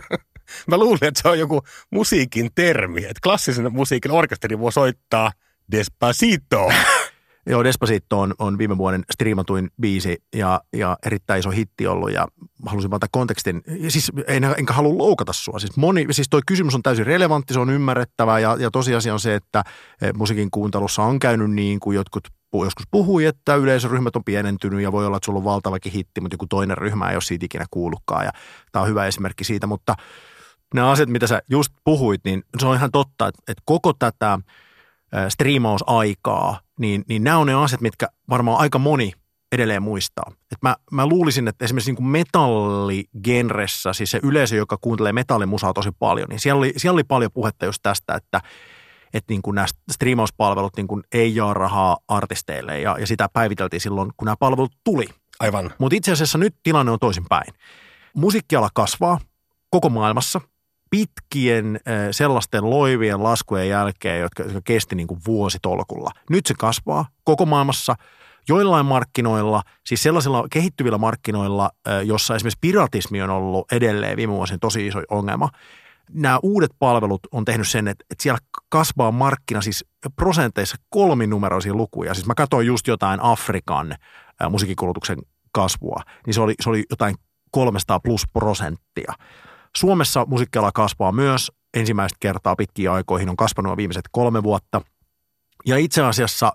Mä luulin, että se on joku musiikin termi, että klassisen musiikin orkesteri voi soittaa Despacito. Joo, Despacito on, on viime vuoden striimatuin biisi ja, ja erittäin iso hitti ollut ja halusin antaa kontekstin. Siis en, enkä halua loukata sua. Siis, moni, siis toi kysymys on täysin relevantti, se on ymmärrettävää ja, ja tosiasia on se, että e, musiikin kuuntelussa on käynyt niin kuin jotkut joskus puhui, että yleisöryhmät on pienentynyt ja voi olla, että sulla on valtavakin hitti, mutta joku toinen ryhmä ei ole siitä ikinä kuullutkaan ja tämä on hyvä esimerkki siitä, mutta nämä asiat, mitä sä just puhuit, niin se on ihan totta, että, että koko tätä – striimausaikaa, niin, niin nämä on ne asiat, mitkä varmaan aika moni edelleen muistaa. Et mä, mä luulisin, että esimerkiksi niin metalligenressä, siis se yleisö, joka kuuntelee metallimusaa tosi paljon, niin siellä oli, siellä oli paljon puhetta just tästä, että, että niin kuin nämä striimauspalvelut niin kuin ei jaa rahaa artisteille ja, ja sitä päiviteltiin silloin, kun nämä palvelut tuli. Aivan. Mutta itse asiassa nyt tilanne on toisinpäin. Musiikkiala kasvaa koko maailmassa pitkien sellaisten loivien laskujen jälkeen, jotka, jotka kesti niin kuin vuositolkulla. Nyt se kasvaa koko maailmassa joillain markkinoilla, siis sellaisilla kehittyvillä markkinoilla, jossa esimerkiksi piratismi on ollut edelleen viime vuosina tosi iso ongelma. Nämä uudet palvelut on tehnyt sen, että, että siellä kasvaa markkina siis prosenteissa kolminumeroisia lukuja. Siis mä katsoin just jotain Afrikan musiikkikulutuksen kasvua, niin se oli, se oli jotain 300 plus prosenttia. Suomessa musiikkiala kasvaa myös ensimmäistä kertaa pitkiä aikoihin, on kasvanut viimeiset kolme vuotta. Ja itse asiassa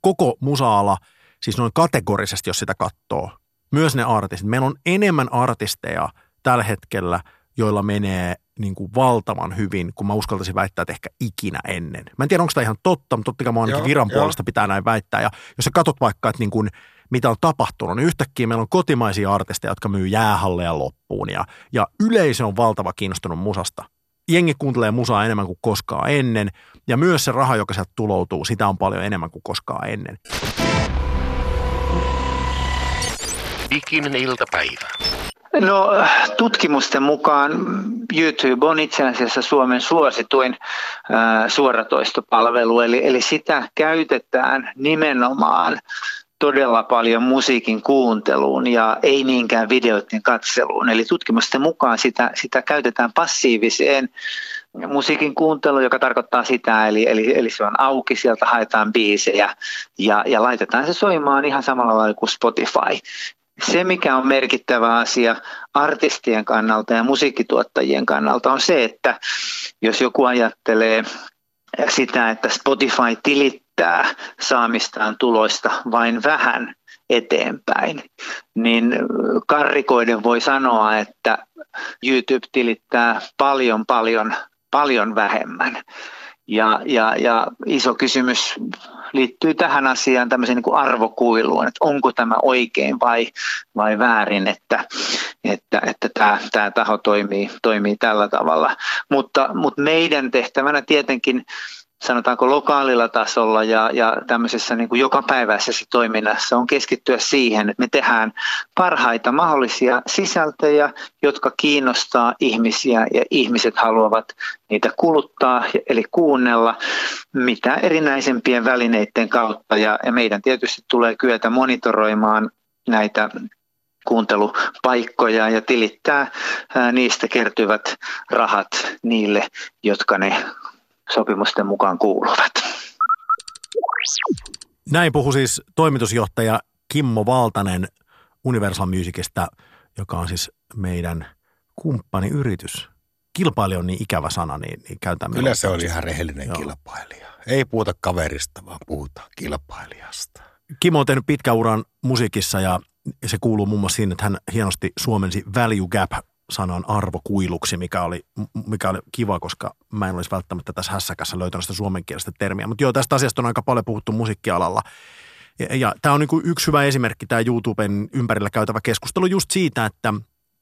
koko musaala siis noin kategorisesti, jos sitä katsoo, myös ne artistit. Meillä on enemmän artisteja tällä hetkellä, joilla menee niin kuin valtavan hyvin, kun mä uskaltaisin väittää, että ehkä ikinä ennen. Mä en tiedä, onko tämä ihan totta, mutta totta kai mä ainakin Joo, viran joo. puolesta pitää näin väittää. Ja jos sä katsot vaikka, että niin kuin, mitä on tapahtunut, niin yhtäkkiä meillä on kotimaisia artisteja, jotka myy jäähalleja loppuun ja, ja yleisö on valtava kiinnostunut musasta. Jengi kuuntelee musaa enemmän kuin koskaan ennen ja myös se raha, joka sieltä tuloutuu, sitä on paljon enemmän kuin koskaan ennen. Diginen iltapäivä. No tutkimusten mukaan YouTube on itse asiassa Suomen suosituin ää, suoratoistopalvelu, eli, eli sitä käytetään nimenomaan todella paljon musiikin kuunteluun ja ei niinkään videoiden katseluun. Eli tutkimusten mukaan sitä, sitä käytetään passiiviseen musiikin kuunteluun, joka tarkoittaa sitä, eli, eli, eli se on auki, sieltä haetaan biisejä ja, ja laitetaan se soimaan ihan samalla lailla kuin Spotify. Se, mikä on merkittävä asia artistien kannalta ja musiikkituottajien kannalta, on se, että jos joku ajattelee sitä, että Spotify tilittää saamistaan tuloista vain vähän eteenpäin, niin karrikoiden voi sanoa, että YouTube tilittää paljon, paljon, paljon vähemmän. Ja, ja, ja iso kysymys liittyy tähän asiaan tämmöiseen niin kuin arvokuiluun, että onko tämä oikein vai, vai väärin, että, että, että tämä, tämä taho toimii, toimii tällä tavalla. Mutta, mutta meidän tehtävänä tietenkin sanotaanko lokaalilla tasolla ja, ja tämmöisessä niin kuin jokapäiväisessä toiminnassa on keskittyä siihen, että me tehdään parhaita mahdollisia sisältöjä, jotka kiinnostaa ihmisiä ja ihmiset haluavat niitä kuluttaa, eli kuunnella mitä erinäisempien välineiden kautta. Ja, ja meidän tietysti tulee kyetä monitoroimaan näitä kuuntelupaikkoja ja tilittää ää, niistä kertyvät rahat niille, jotka ne sopimusten mukaan kuuluvat. Näin puhui siis toimitusjohtaja Kimmo Valtanen Universal Musicista, joka on siis meidän kumppaniyritys. Kilpailija on niin ikävä sana, niin, niin käytämme. Kyllä se on ihan rehellinen Joo. kilpailija. Ei puhuta kaverista, vaan puhutaan kilpailijasta. Kimmo on tehnyt pitkän uran musiikissa ja se kuuluu muun muassa siinä, että hän hienosti suomensi value gap sanan arvokuiluksi, mikä oli, mikä oli kiva, koska mä en olisi välttämättä tässä hässäkässä löytänyt sitä suomenkielistä termiä. Mutta joo, tästä asiasta on aika paljon puhuttu musiikkialalla. Ja, ja tämä on niinku yksi hyvä esimerkki, tämä YouTuben ympärillä käytävä keskustelu just siitä, että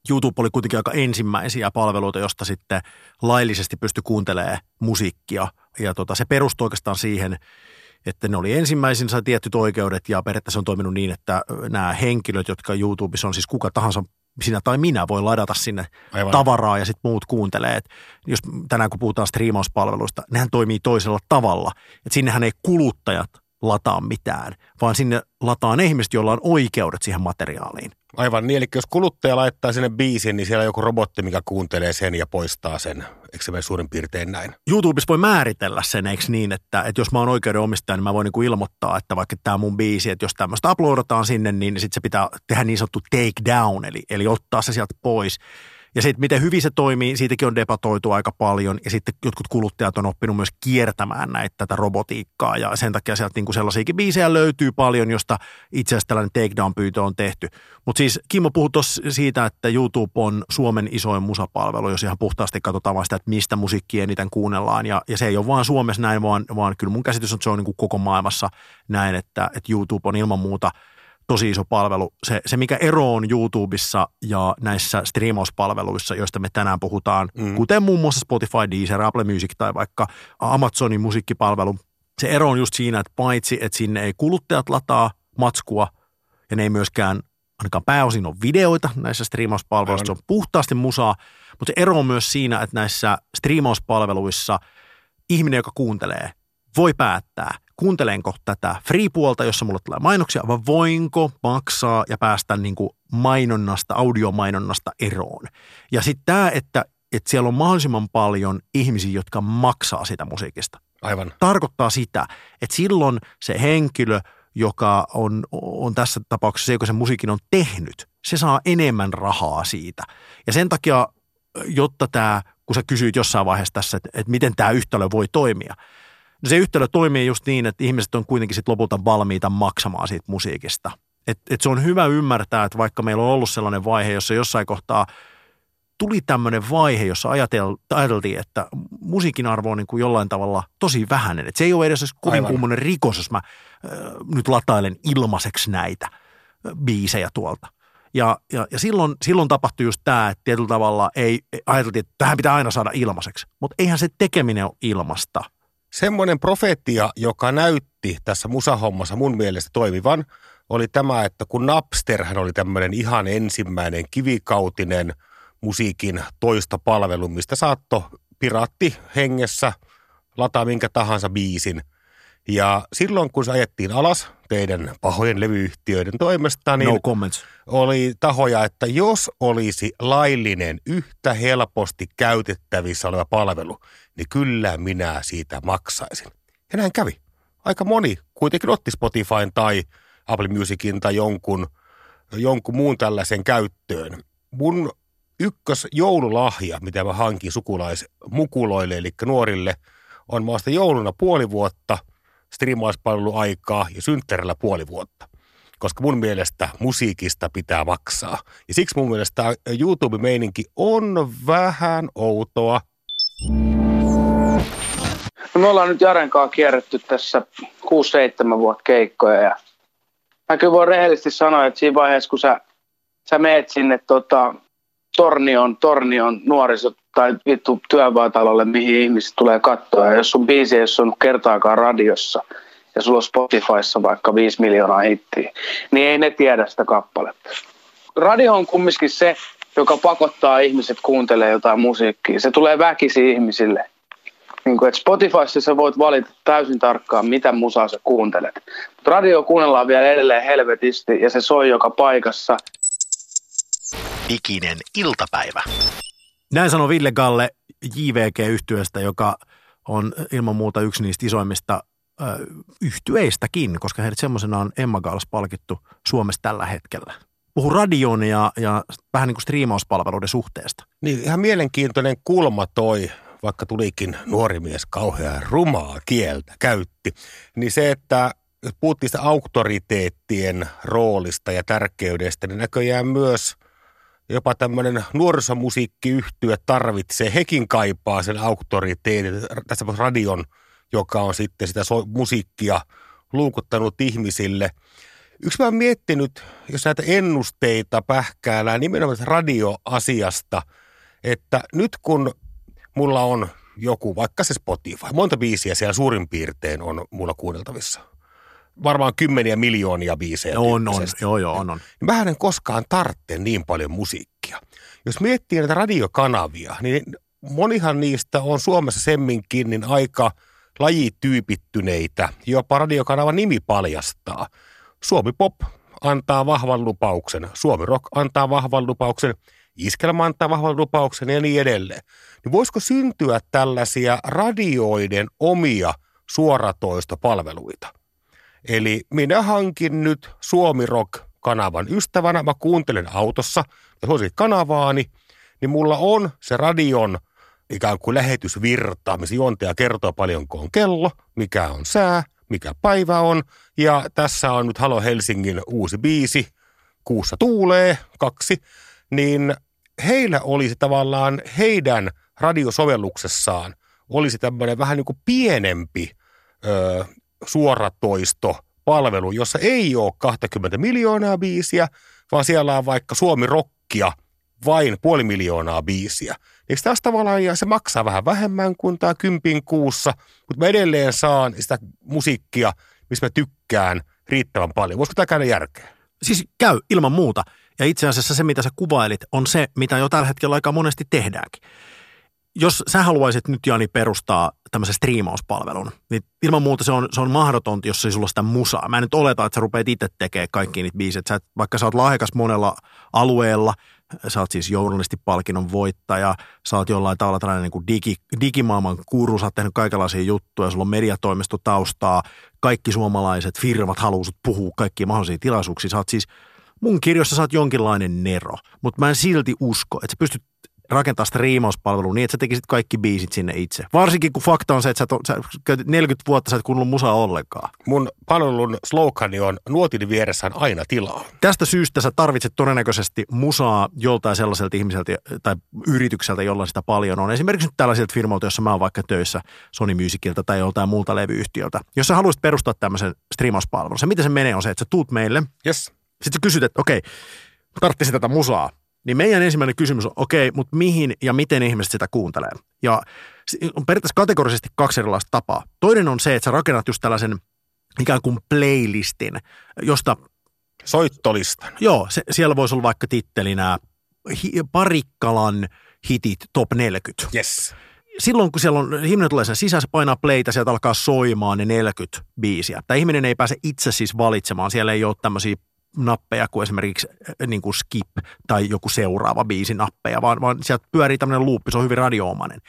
YouTube oli kuitenkin aika ensimmäisiä palveluita, josta sitten laillisesti pystyi kuuntelemaan musiikkia. Ja tota, se perustui oikeastaan siihen, että ne oli ensimmäisin, tietyt oikeudet ja periaatteessa on toiminut niin, että nämä henkilöt, jotka YouTubessa on siis kuka tahansa, sinä tai minä voi ladata sinne Aivan. tavaraa ja sitten muut kuuntelee. Et jos tänään kun puhutaan striimauspalveluista, nehän toimii toisella tavalla. Et sinnehän ei kuluttajat lataa mitään, vaan sinne lataa ne ihmiset, joilla on oikeudet siihen materiaaliin. Aivan niin, eli jos kuluttaja laittaa sinne biisin, niin siellä on joku robotti, mikä kuuntelee sen ja poistaa sen. Eikö se mene suurin piirtein näin? YouTubessa voi määritellä sen, eikö niin, että, että jos mä oon oikeudenomistaja, niin mä voin niin kuin ilmoittaa, että vaikka tämä mun biisi, että jos tämmöistä uploadataan sinne, niin sitten se pitää tehdä niin sanottu take down, eli, eli ottaa se sieltä pois. Ja sitten miten hyvin se toimii, siitäkin on debatoitu aika paljon. Ja sitten jotkut kuluttajat on oppinut myös kiertämään näitä tätä robotiikkaa. Ja sen takia sieltä niinku sellaisiakin biisejä löytyy paljon, josta itse asiassa tällainen takedown-pyyntö on tehty. Mutta siis Kimmo puhui siitä, että YouTube on Suomen isoin musapalvelu, jos ihan puhtaasti katsotaan vaan sitä, että mistä musiikkia eniten kuunnellaan. Ja, ja se ei ole vaan Suomessa näin, vaan, vaan kyllä mun käsitys on, että se on niinku koko maailmassa näin, että, että YouTube on ilman muuta – tosi iso palvelu. Se, se mikä ero on YouTubessa ja näissä striimauspalveluissa, joista me tänään puhutaan, mm. kuten muun muassa Spotify, Deezer, Apple Music tai vaikka Amazonin musiikkipalvelu, se ero on just siinä, että paitsi, että sinne ei kuluttajat lataa matskua ja ne ei myöskään ainakaan pääosin on videoita näissä striimauspalveluissa, se on puhtaasti musaa, mutta se ero on myös siinä, että näissä striimauspalveluissa ihminen, joka kuuntelee, voi päättää, kuuntelenko tätä free-puolta, jossa mulle tulee mainoksia, vai voinko maksaa ja päästä niin kuin mainonnasta, audiomainonnasta eroon. Ja sitten tämä, että, että siellä on mahdollisimman paljon ihmisiä, jotka maksaa sitä musiikista. Aivan. Tarkoittaa sitä, että silloin se henkilö, joka on, on tässä tapauksessa se, joka sen musiikin on tehnyt, se saa enemmän rahaa siitä. Ja sen takia, jotta tämä, kun sä kysyit jossain vaiheessa tässä, että, että miten tämä yhtälö voi toimia, se yhtälö toimii just niin, että ihmiset on kuitenkin sit lopulta valmiita maksamaan siitä musiikista. Et, et se on hyvä ymmärtää, että vaikka meillä on ollut sellainen vaihe, jossa jossain kohtaa tuli tämmöinen vaihe, jossa ajateltiin, että musiikin arvo on niin kuin jollain tavalla tosi vähäinen. Se ei ole edes kovin kummonen rikos, jos mä äh, nyt latailen ilmaiseksi näitä biisejä tuolta. Ja, ja, ja silloin, silloin tapahtui just tämä, että tietyllä tavalla ei, ajateltiin, että tähän pitää aina saada ilmaiseksi. Mutta eihän se tekeminen ole ilmasta. Semmoinen profetia, joka näytti tässä musahommassa mun mielestä toimivan, oli tämä, että kun Napsterhän oli tämmöinen ihan ensimmäinen kivikautinen musiikin toista palvelu, mistä saatto piraatti hengessä lataa minkä tahansa biisin. Ja silloin kun se ajettiin alas teidän pahojen levyyhtiöiden toimesta, niin no comments. oli tahoja, että jos olisi laillinen yhtä helposti käytettävissä oleva palvelu, niin kyllä minä siitä maksaisin. Ja näin kävi. Aika moni kuitenkin otti Spotifyn tai Apple Musicin tai jonkun, jonkun muun tällaisen käyttöön. Mun ykkös joululahja, mitä mä hankin sukulaismukuloille, eli nuorille, on maasta jouluna puoli vuotta striimauspalveluaikaa ja synttärillä puoli vuotta. Koska mun mielestä musiikista pitää maksaa. Ja siksi mun mielestä YouTube-meininki on vähän outoa. No me ollaan nyt Jaren kanssa kierretty tässä 6-7 vuotta keikkoja ja mä kyllä voin rehellisesti sanoa, että siinä vaiheessa kun sä, sä meet sinne tota, Tornion, Tornion nuoriso tai vittu työvaatalolle, mihin ihmiset tulee katsoa. Ja jos sun biisi ei ole kertaakaan radiossa ja sulla on Spotifyssa vaikka 5 miljoonaa hittiä, niin ei ne tiedä sitä kappaletta. Radio on kumminkin se, joka pakottaa ihmiset kuuntelemaan jotain musiikkia. Se tulee väkisi ihmisille. Niin kuin, että Spotifyssa sä voit valita täysin tarkkaan, mitä musaa sä kuuntelet. Radio kuunnellaan vielä edelleen helvetisti ja se soi joka paikassa. Diginen iltapäivä. Näin sanoi Ville Galle JVG-yhtyöstä, joka on ilman muuta yksi niistä isoimmista ö, yhtyeistäkin, koska heidät semmoisena on Emma Gals palkittu Suomessa tällä hetkellä. Puhu radion ja, ja vähän niin kuin striimauspalveluiden suhteesta. Niin, ihan mielenkiintoinen kulma toi, vaikka tulikin nuori mies kauhean rumaa kieltä käytti, niin se, että puhuttiin sitä auktoriteettien roolista ja tärkeydestä, niin näköjään myös – jopa tämmöinen nuorisomusiikkiyhtyö tarvitsee, hekin kaipaa sen auktoriteetin, tässä radion, joka on sitten sitä so- musiikkia luukuttanut ihmisille. Yksi mä oon miettinyt, jos näitä ennusteita pähkäillään nimenomaan radioasiasta, että nyt kun mulla on joku, vaikka se Spotify, monta biisiä siellä suurin piirtein on mulla kuunneltavissa – varmaan kymmeniä miljoonia biisejä. On, on, joo, joo, on, on. Niin mä en koskaan tarvitse niin paljon musiikkia. Jos miettii näitä radiokanavia, niin monihan niistä on Suomessa semminkin niin aika lajityypittyneitä. Jopa radiokanavan nimi paljastaa. Suomi Pop antaa vahvan lupauksen, Suomi Rock antaa vahvan lupauksen, Iskelma antaa vahvan lupauksen ja niin edelleen. Niin voisiko syntyä tällaisia radioiden omia suoratoistopalveluita? Eli minä hankin nyt Suomi Rock-kanavan ystävänä. Mä kuuntelen autossa ja suosit kanavaani, niin mulla on se radion ikään kuin lähetysvirta, missä juontaja kertoo paljonko on kello, mikä on sää, mikä päivä on. Ja tässä on nyt Halo Helsingin uusi biisi, Kuussa tuulee, kaksi. Niin heillä olisi tavallaan heidän radiosovelluksessaan olisi tämmöinen vähän niin kuin pienempi ö, suoratoisto palvelu, jossa ei ole 20 miljoonaa biisiä, vaan siellä on vaikka Suomi Rockia vain puoli miljoonaa biisiä. Eikö tässä tavallaan, ja se maksaa vähän vähemmän kuin tämä kympin kuussa, mutta mä edelleen saan sitä musiikkia, missä mä tykkään riittävän paljon. Voisiko tämä käydä järkeä? Siis käy ilman muuta. Ja itse asiassa se, mitä sä kuvailit, on se, mitä jo tällä hetkellä aika monesti tehdäänkin jos sä haluaisit nyt Jani perustaa tämmöisen striimauspalvelun, niin ilman muuta se on, se on mahdotonta, jos ei sulla sitä musaa. Mä en nyt oleta, että sä rupeat itse tekemään kaikki niitä. Sä, vaikka sä oot lahjakas monella alueella, sä oot siis journalistipalkinnon voittaja, sä oot jollain tavalla tällainen niin kuin digi, digimaailman kuru, sä oot tehnyt kaikenlaisia juttuja, sulla on mediatoimisto taustaa, kaikki suomalaiset firmat haluaisivat puhua kaikkia mahdollisia tilaisuuksia. Sä oot siis, mun kirjoissa sä oot jonkinlainen nero, mutta mä en silti usko, että sä pystyt rakentaa striimauspalvelu niin, että sä tekisit kaikki biisit sinne itse. Varsinkin kun fakta on se, että sä, to, sä käytit 40 vuotta, sä et kuunnellut musaa ollenkaan. Mun palvelun slogani on nuotin vieressä on aina tilaa. Tästä syystä sä tarvitset todennäköisesti musaa joltain sellaiselta ihmiseltä tai yritykseltä, jolla sitä paljon on. Esimerkiksi nyt tällaisilta firmoilta, jossa mä oon vaikka töissä Sony Musicilta tai joltain muulta levyyhtiöltä. Jos sä haluaisit perustaa tämmöisen striimauspalvelun, se miten se menee on se, että sä tuut meille, Yes. sitten sä kysyt, että okei, tarvitsin tätä musaa. Niin meidän ensimmäinen kysymys on, okei, mutta mihin ja miten ihmiset sitä kuuntelee? Ja on periaatteessa kategorisesti kaksi erilaista tapaa. Toinen on se, että sä rakennat just tällaisen ikään kuin playlistin, josta, Soittolistan. joo, se, siellä voisi olla vaikka tittelinä hi, Parikkalan hitit top 40 Yes. silloin kun siellä on, ihminen tulee sen sisään, se painaa playtä, sieltä alkaa soimaan ne 40 biisiä. Tämä ihminen ei pääse itse siis valitsemaan, siellä ei ole tämmöisiä nappeja kuin esimerkiksi äh, niin kuin skip tai joku seuraava biisi nappeja, vaan, vaan sieltä pyörii tämmöinen luuppi, se on hyvin radioomainen.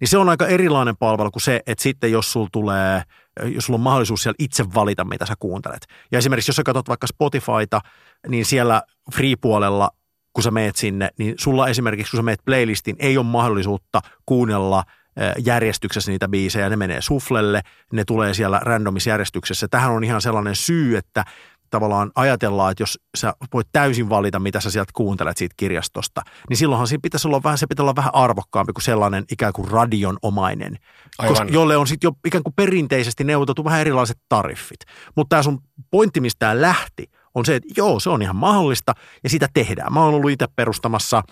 Niin se on aika erilainen palvelu kuin se, että sitten jos sulla tulee, jos sulla on mahdollisuus siellä itse valita, mitä sä kuuntelet. Ja esimerkiksi jos sä katsot vaikka Spotifyta, niin siellä free-puolella kun sä meet sinne, niin sulla esimerkiksi, kun sä meet playlistiin, ei ole mahdollisuutta kuunnella eh, järjestyksessä niitä biisejä, ne menee suflelle, ne tulee siellä randomissa järjestyksessä. Tähän on ihan sellainen syy, että tavallaan ajatellaan, että jos sä voit täysin valita, mitä sä sieltä kuuntelet siitä kirjastosta, niin silloinhan siinä pitäisi olla vähän, se pitää olla vähän arvokkaampi kuin sellainen ikään kuin radionomainen, Aivan. koska, jolle on sitten jo ikään kuin perinteisesti neuvoteltu vähän erilaiset tariffit. Mutta tämä sun pointti, mistä tämä lähti, on se, että joo, se on ihan mahdollista ja sitä tehdään. Mä oon ollut itse perustamassa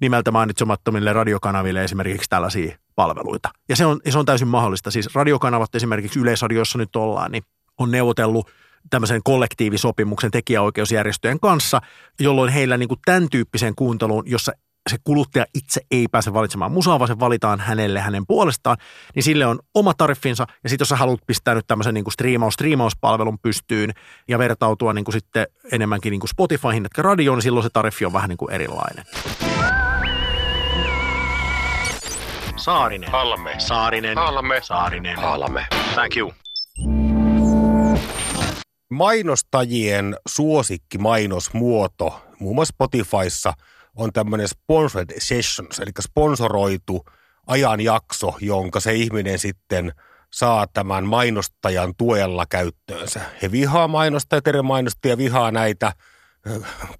nimeltä mainitsemattomille radiokanaville esimerkiksi tällaisia palveluita. Ja se on, se on täysin mahdollista. Siis radiokanavat esimerkiksi Yleisradiossa nyt ollaan, niin on neuvotellut tämmöisen kollektiivisopimuksen tekijäoikeusjärjestöjen kanssa, jolloin heillä niin kuin tämän tyyppiseen kuunteluun, jossa se kuluttaja itse ei pääse valitsemaan musaa, vaan se valitaan hänelle hänen puolestaan, niin sille on oma tariffinsa. Ja sitten jos sä haluat pistää nyt tämmöisen niin striimaus, striimauspalvelun pystyyn ja vertautua niin kuin sitten enemmänkin niin kuin Spotifyhin, että radioon, niin silloin se tariffi on vähän niin kuin erilainen. Saarinen. Halme. Saarinen. Halme. Saarinen. Halme. Thank you. Mainostajien suosikki mainosmuoto, muun muassa Spotifyssa, on tämmöinen sponsored sessions, eli sponsoroitu ajanjakso, jonka se ihminen sitten saa tämän mainostajan tuella käyttöönsä. He vihaa mainostajia, eri mainostajia vihaa näitä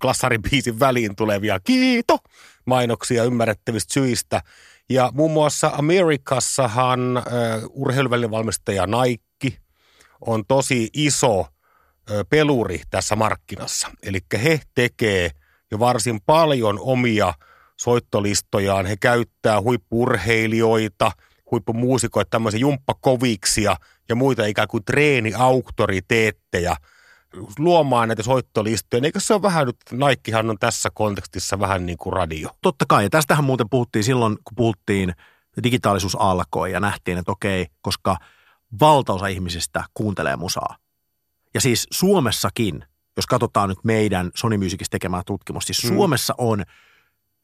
klassaribiisin väliin tulevia kiito mainoksia ymmärrettävistä syistä. Ja muun muassa Amerikassahan äh, urheiluvälinen valmistaja Nike on tosi iso peluri tässä markkinassa. Eli he tekee jo varsin paljon omia soittolistojaan. He käyttää huippurheilijoita, huippumuusikoita, tämmöisiä jumppakoviksia ja muita ikään kuin treeniauktoriteetteja luomaan näitä soittolistoja. Eikö se ole vähän nyt, Nikehan on tässä kontekstissa vähän niin kuin radio. Totta kai, ja tästähän muuten puhuttiin silloin, kun puhuttiin, digitaalisuus alkoi ja nähtiin, että okei, koska valtaosa ihmisistä kuuntelee musaa. Ja siis Suomessakin, jos katsotaan nyt meidän Sony Musicissa tekemää tutkimusta, siis Mm. Suomessa on,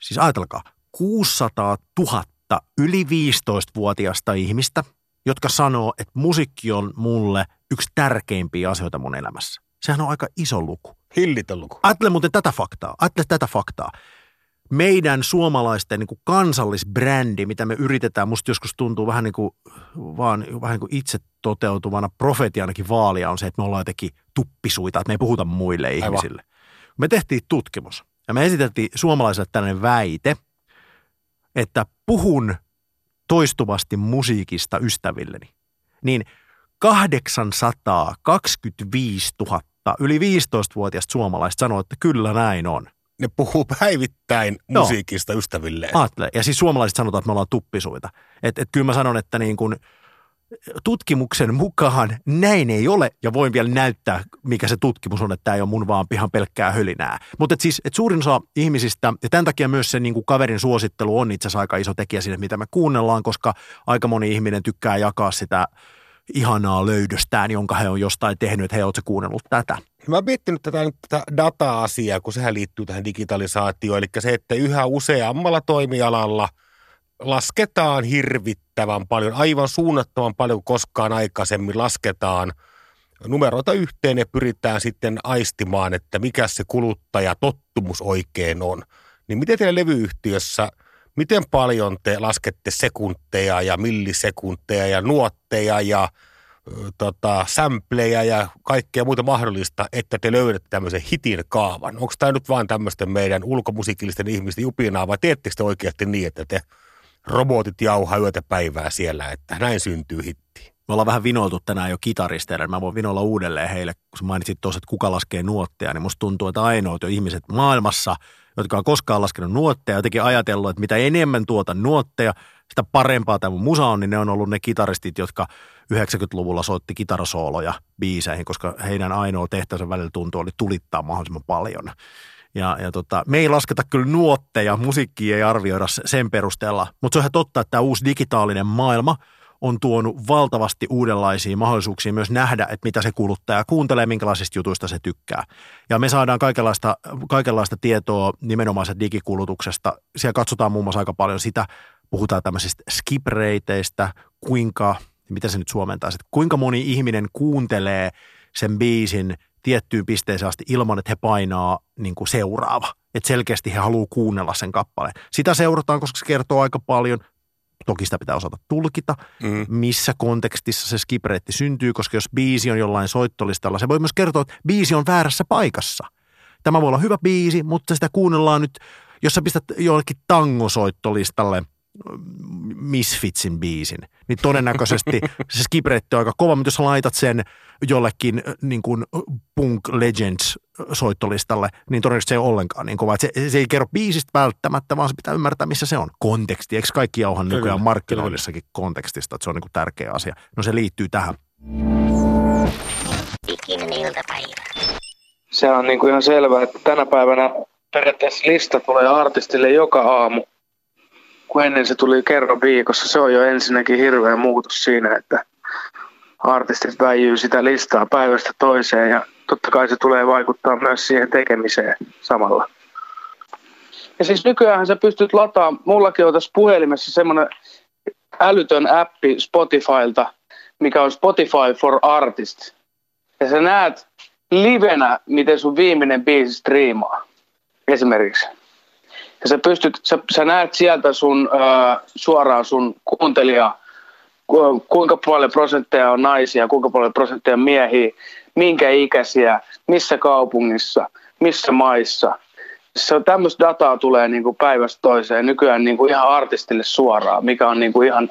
siis ajatelkaa, 600 000 yli 15-vuotiaista ihmistä, jotka sanoo, että musiikki on mulle yksi tärkeimpiä asioita mun elämässä. Sehän on aika iso luku. Hillitön luku. Ajattele muuten tätä faktaa. Ajattele tätä faktaa. Meidän suomalaisten niin kuin kansallisbrändi, mitä me yritetään, musta joskus tuntuu vähän niin kuin, vaan, vähän niin kuin itse toteutuvana profetianakin vaalia on se, että me ollaan jotenkin tuppisuita, että me ei puhuta muille Aivan. ihmisille. Me tehtiin tutkimus ja me esitettiin suomalaisille tällainen väite, että puhun toistuvasti musiikista ystävilleni, niin 825 000 yli 15-vuotiaista suomalaista sanoo, että kyllä näin on. Ne puhuu päivittäin Joo. musiikista ystävilleen. Aattele. Ja siis suomalaiset sanotaan, että me ollaan tuppisuita. Et, et kyllä mä sanon, että niin kun tutkimuksen mukaan näin ei ole, ja voin vielä näyttää, mikä se tutkimus on, että tämä ei ole mun vaan ihan pelkkää hölinää. Mutta et siis, et suurin osa ihmisistä, ja tämän takia myös se niin kuin kaverin suosittelu on itse asiassa aika iso tekijä siinä, mitä me kuunnellaan, koska aika moni ihminen tykkää jakaa sitä ihanaa löydöstään, jonka he on jostain tehnyt, että he ootko kuunnellut tätä. Mä oon miettinyt tätä, nyt tätä data-asiaa, kun sehän liittyy tähän digitalisaatioon. Eli se, että yhä useammalla toimialalla lasketaan hirvittävän paljon, aivan suunnattoman paljon kuin koskaan aikaisemmin lasketaan numeroita yhteen ja pyritään sitten aistimaan, että mikä se kuluttaja tottumus oikein on. Niin miten teillä levyyhtiössä, miten paljon te laskette sekunteja ja millisekunteja ja nuotteja ja tota, sampleja ja kaikkea muuta mahdollista, että te löydätte tämmöisen hitin kaavan? Onko tämä nyt vaan tämmöisten meidän ulkomusiikillisten ihmisten jupinaa vai teettekö te oikeasti niin, että te robotit jauhaa yötä päivää siellä, että näin syntyy hitti? Me ollaan vähän vinoiltu tänään jo kitaristeille. Mä voin vinoilla uudelleen heille, kun mainitsit tuossa, että kuka laskee nuotteja, niin musta tuntuu, että ainoat jo ihmiset maailmassa, jotka on koskaan laskenut nuotteja, jotenkin ajatellut, että mitä enemmän tuota nuotteja, sitä parempaa tämä musa on, niin ne on ollut ne kitaristit, jotka 90-luvulla soitti kitarasooloja biiseihin, koska heidän ainoa tehtävänsä välillä tuntuu oli tulittaa mahdollisimman paljon. Ja, ja tota, me ei lasketa kyllä nuotteja, musiikkia ei arvioida sen perusteella, mutta se on ihan totta, että tämä uusi digitaalinen maailma on tuonut valtavasti uudenlaisia mahdollisuuksia myös nähdä, että mitä se kuluttaja kuuntelee, minkälaisista jutuista se tykkää. Ja me saadaan kaikenlaista, kaikenlaista tietoa nimenomaan digikulutuksesta. Siellä katsotaan muun muassa aika paljon sitä, puhutaan tämmöisistä skip-reiteistä, kuinka, mitä se nyt suomentaa, että kuinka moni ihminen kuuntelee sen biisin tiettyyn pisteeseen asti ilman, että he painaa niin kuin seuraava. Että selkeästi he haluaa kuunnella sen kappaleen. Sitä seurataan, koska se kertoo aika paljon. Toki sitä pitää osata tulkita, mm. missä kontekstissa se skipreitti syntyy, koska jos biisi on jollain soittolistalla, se voi myös kertoa, että biisi on väärässä paikassa. Tämä voi olla hyvä biisi, mutta sitä kuunnellaan nyt, jos sä pistät jollekin tangosoittolistalle – Misfitsin biisin, niin todennäköisesti se skipreitti on aika kova, mutta jos laitat sen jollekin niin kuin Punk Legends soittolistalle, niin todennäköisesti se ei ole ollenkaan niin kova. Se, se ei kerro biisistä välttämättä, vaan se pitää ymmärtää, missä se on. Konteksti. Eikö kaikki jauhan nykyään markkinoinnissakin kontekstista, että se on niin kuin tärkeä asia. No se liittyy tähän. Se on niin kuin ihan selvää, että tänä päivänä periaatteessa lista tulee artistille joka aamu kun ennen se tuli kerran viikossa. Se on jo ensinnäkin hirveä muutos siinä, että artistit väijyy sitä listaa päivästä toiseen ja totta kai se tulee vaikuttaa myös siihen tekemiseen samalla. Ja siis nykyään sä pystyt lataamaan, mullakin on tässä puhelimessa semmoinen älytön appi Spotifylta, mikä on Spotify for Artists. Ja sä näet livenä, miten sun viimeinen biisi striimaa esimerkiksi. Ja sä, pystyt, sä, sä näet sieltä sun, äh, suoraan sun kuuntelija, ku, kuinka paljon prosentteja on naisia, kuinka paljon prosentteja on miehiä, minkä ikäisiä, missä kaupungissa, missä maissa. Se on tämmöistä dataa tulee niin kuin päivästä toiseen nykyään niin kuin ihan artistille suoraan, mikä on niin kuin ihan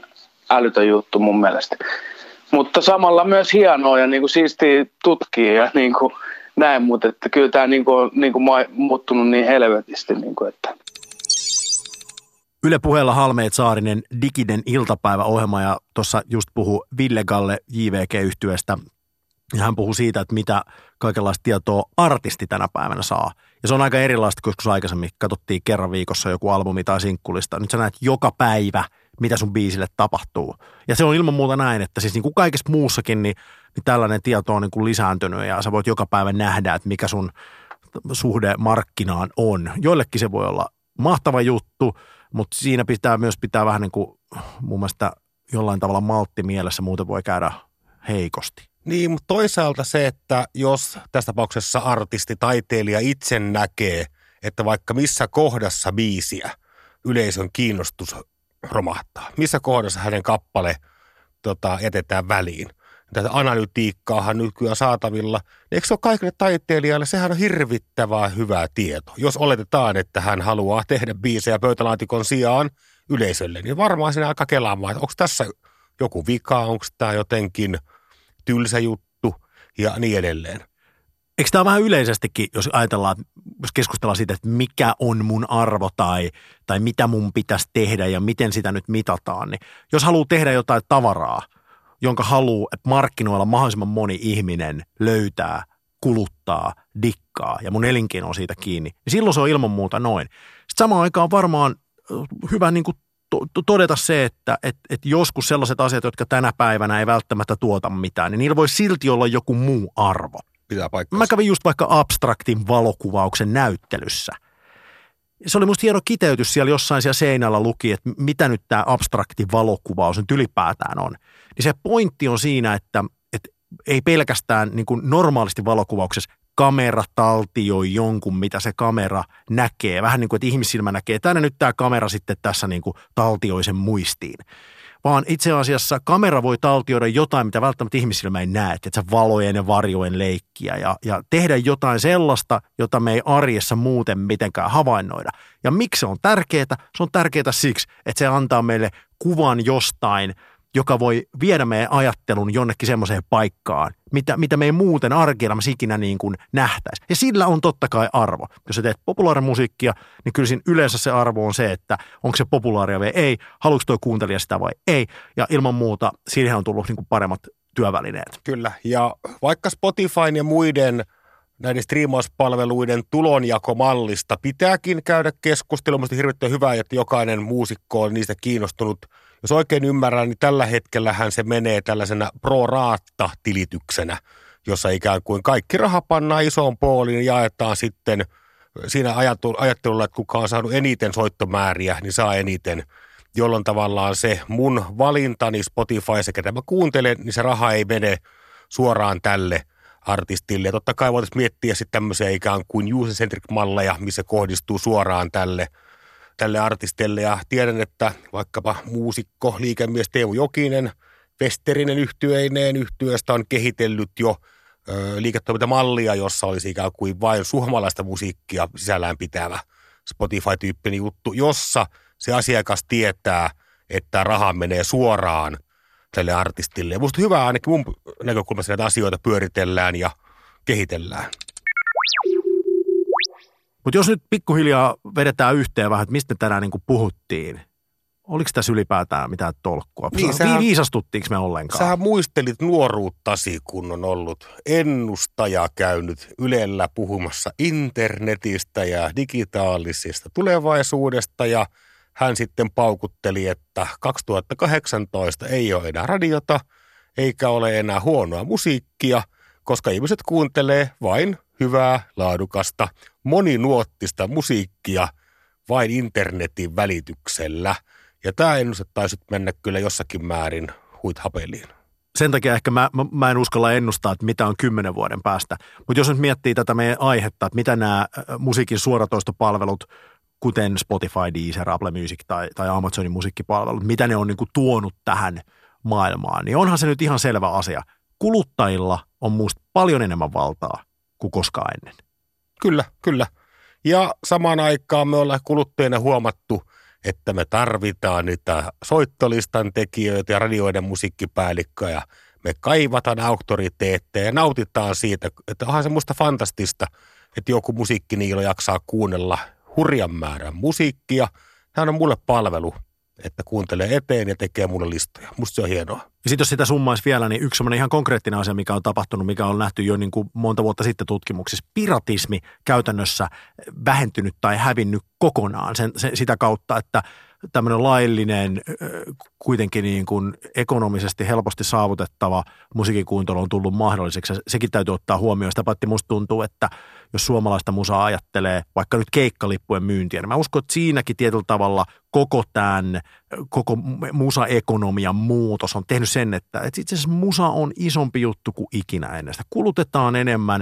älytön juttu mun mielestä. Mutta samalla myös hienoa ja niin kuin siistiä tutkia ja niin kuin näin, mutta että kyllä tämä niin kuin niin kuin muuttunut niin helvetisti, niin kuin, että Yle puheella Halmeet Saarinen digiden iltapäiväohjelma ja tuossa just puhu Ville Galle JVG-yhtyöstä. Ja hän puhuu siitä, että mitä kaikenlaista tietoa artisti tänä päivänä saa. Ja se on aika erilaista, kuin joskus aikaisemmin katsottiin kerran viikossa joku albumi tai sinkkulista. Nyt sä näet joka päivä, mitä sun biisille tapahtuu. Ja se on ilman muuta näin, että siis niin kuin kaikessa muussakin, niin, niin tällainen tieto on niin kuin lisääntynyt ja sä voit joka päivä nähdä, että mikä sun suhde markkinaan on. Joillekin se voi olla mahtava juttu, mutta siinä pitää myös pitää vähän niin kuin mun mielestä jollain tavalla maltti mielessä, muuten voi käydä heikosti. Niin, mutta toisaalta se, että jos tässä tapauksessa artisti, taiteilija itse näkee, että vaikka missä kohdassa biisiä yleisön kiinnostus romahtaa, missä kohdassa hänen kappale tota, jätetään väliin, tätä analytiikkaahan nykyään saatavilla. Eikö se ole kaikille taiteilijalle, sehän on hirvittävää hyvää tieto. Jos oletetaan, että hän haluaa tehdä biisejä pöytälaatikon sijaan yleisölle, niin varmaan sinä aika kelaamaan, että onko tässä joku vika, onko tämä jotenkin tylsä juttu ja niin edelleen. Eikö tämä vähän yleisestikin, jos ajatellaan, jos keskustellaan siitä, että mikä on mun arvo tai, tai mitä mun pitäisi tehdä ja miten sitä nyt mitataan, niin jos haluaa tehdä jotain tavaraa – jonka haluaa, että markkinoilla mahdollisimman moni ihminen löytää, kuluttaa, dikkaa ja mun elinkeino on siitä kiinni, niin silloin se on ilman muuta noin. Sitten samaan aikaan varmaan hyvä niin kuin todeta se, että et, et joskus sellaiset asiat, jotka tänä päivänä ei välttämättä tuota mitään, niin niillä voi silti olla joku muu arvo. Pitää paikkaa. Mä kävin just vaikka abstraktin valokuvauksen näyttelyssä. Se oli musta hieno kiteytys siellä jossain siellä seinällä luki, että mitä nyt tämä abstrakti valokuvaus nyt ylipäätään on. Niin se pointti on siinä, että, että ei pelkästään niin kuin normaalisti valokuvauksessa kamera taltioi jonkun, mitä se kamera näkee. Vähän niin kuin, että ihmissilmä näkee, tänne nyt tämä kamera sitten tässä niin kuin taltioi sen muistiin vaan itse asiassa kamera voi taltioida jotain, mitä välttämättä ihmisilmä ei näe, että se valojen ja varjojen leikkiä ja, ja tehdä jotain sellaista, jota me ei arjessa muuten mitenkään havainnoida. Ja miksi se on tärkeää? Se on tärkeää siksi, että se antaa meille kuvan jostain – joka voi viedä meidän ajattelun jonnekin semmoiseen paikkaan, mitä, mitä me ei muuten arkielämässä ikinä niin kuin nähtäisi. Ja sillä on totta kai arvo. Jos sä teet populaarimusiikkia, niin kyllä siinä yleensä se arvo on se, että onko se populaaria vai ei, haluatko tuo kuuntelija sitä vai ei. Ja ilman muuta siihen on tullut niin kuin paremmat työvälineet. Kyllä, ja vaikka Spotifyn ja muiden näiden striimauspalveluiden tulonjakomallista pitääkin käydä keskustelua. Mielestäni hirveän hyvä, että jokainen muusikko on niistä kiinnostunut – jos oikein ymmärrän, niin tällä hetkellähän se menee tällaisena pro-raatta-tilityksenä, jossa ikään kuin kaikki raha pannaan isoon pooliin ja jaetaan sitten siinä ajattelulla, että kuka on saanut eniten soittomääriä, niin saa eniten, jolloin tavallaan se mun valintani Spotify sekä tämä kuuntelen, niin se raha ei mene suoraan tälle artistille. Ja totta kai voitaisiin miettiä sitten tämmöisiä ikään kuin user-centric-malleja, missä kohdistuu suoraan tälle – tälle artistille ja tiedän, että vaikkapa muusikko, liikemies Teemu Jokinen, Westerinen yhtyeineen yhtyöstä on kehitellyt jo ö, liiketoimintamallia, jossa olisi ikään kuin vain suomalaista musiikkia sisällään pitävä Spotify-tyyppinen juttu, jossa se asiakas tietää, että raha menee suoraan tälle artistille. Ja musta hyvä ainakin mun näkökulmasta näitä asioita pyöritellään ja kehitellään. Mutta jos nyt pikkuhiljaa vedetään yhteen vähän, että mistä tänään niin puhuttiin, oliko tässä ylipäätään mitään tolkkua? Niin, sähän, Viisastuttiinko me ollenkaan? Sähän muistelit nuoruuttasi, kun on ollut ennustaja käynyt Ylellä puhumassa internetistä ja digitaalisesta tulevaisuudesta ja hän sitten paukutteli, että 2018 ei ole enää radiota eikä ole enää huonoa musiikkia, koska ihmiset kuuntelee vain hyvää, laadukasta, moninuottista musiikkia vain internetin välityksellä. Ja tämä ennuste taisi mennä kyllä jossakin määrin huithapeliin. Sen takia ehkä mä, mä, en uskalla ennustaa, että mitä on kymmenen vuoden päästä. Mutta jos nyt miettii tätä meidän aihetta, että mitä nämä musiikin suoratoistopalvelut, kuten Spotify, Deezer, Apple Music tai, tai Amazonin musiikkipalvelut, mitä ne on niin kuin tuonut tähän maailmaan, niin onhan se nyt ihan selvä asia. Kuluttajilla on muista paljon enemmän valtaa kuin koskaan ennen. Kyllä, kyllä. Ja samaan aikaan me ollaan kuluttajina huomattu, että me tarvitaan niitä soittolistan tekijöitä ja radioiden musiikkipäällikköjä. Me kaivataan auktoriteetteja ja nautitaan siitä, että onhan se musta fantastista, että joku musiikkiniilo jaksaa kuunnella hurjan määrän musiikkia. Hän on mulle palvelu että kuuntelee eteen ja tekee mulle listoja. Musta se on hienoa. Ja sitten jos sitä summaisi vielä, niin yksi ihan konkreettinen asia, mikä on tapahtunut, mikä on nähty jo niin kuin monta vuotta sitten tutkimuksissa, piratismi käytännössä vähentynyt tai hävinnyt kokonaan sen, sen, sitä kautta, että tämmöinen laillinen, kuitenkin niin kuin ekonomisesti helposti saavutettava musiikikuuntelu on tullut mahdolliseksi. Sekin täytyy ottaa huomioon. Sitä paitsi musta tuntuu, että jos suomalaista musaa ajattelee, vaikka nyt keikkalippujen myyntiä, niin mä uskon, että siinäkin tietyllä tavalla koko tämän, koko musaekonomian muutos on tehnyt sen, että, että itse asiassa musa on isompi juttu kuin ikinä ennen. Sitä kulutetaan enemmän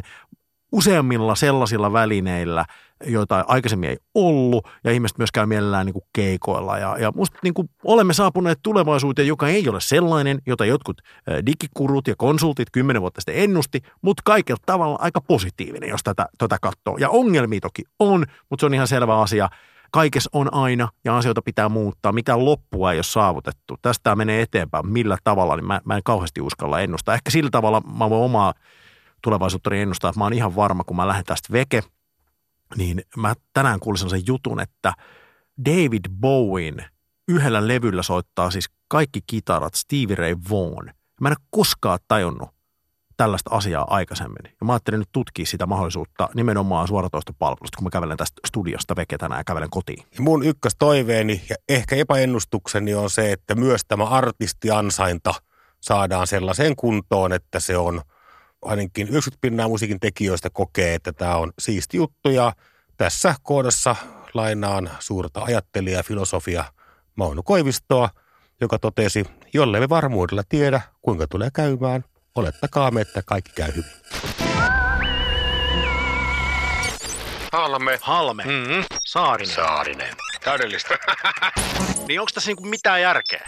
useammilla sellaisilla välineillä, joita aikaisemmin ei ollut, ja ihmiset myös käy mielellään niin kuin keikoilla. Ja, ja musta niin kuin olemme saapuneet tulevaisuuteen, joka ei ole sellainen, jota jotkut digikurut ja konsultit kymmenen vuotta sitten ennusti, mutta kaikella tavalla aika positiivinen, jos tätä, tätä katsoo. Ja ongelmia toki on, mutta se on ihan selvä asia. Kaikessa on aina ja asioita pitää muuttaa. Mitä loppua ei ole saavutettu. Tästä menee eteenpäin. Millä tavalla, niin mä, mä en kauheasti uskalla ennustaa. Ehkä sillä tavalla mä voin omaa tulevaisuutta ennustaa, että mä oon ihan varma, kun mä lähden tästä veke, niin mä tänään kuulin sen jutun, että David Bowen yhdellä levyllä soittaa siis kaikki kitarat Stevie Ray Vaughan. Mä en ole koskaan tajunnut tällaista asiaa aikaisemmin. Ja mä ajattelin nyt tutkia sitä mahdollisuutta nimenomaan suoratoistopalvelusta, kun mä kävelen tästä studiosta veke tänään ja kävelen kotiin. Ja mun toiveeni ja ehkä epäennustukseni on se, että myös tämä artistiansainta saadaan sellaiseen kuntoon, että se on – ainakin 90 pinnaa musiikin tekijöistä kokee, että tämä on siisti juttu ja tässä kohdassa lainaan suurta ajattelijaa filosofia Mauno Koivistoa, joka totesi, jolle me varmuudella tiedä, kuinka tulee käymään, olettakaamme, että kaikki käy hyvin. Halme. Halme, Mm-hmm. Saarinen. Saarinen. Täydellistä. Niin onko tässä niinku mitään järkeä?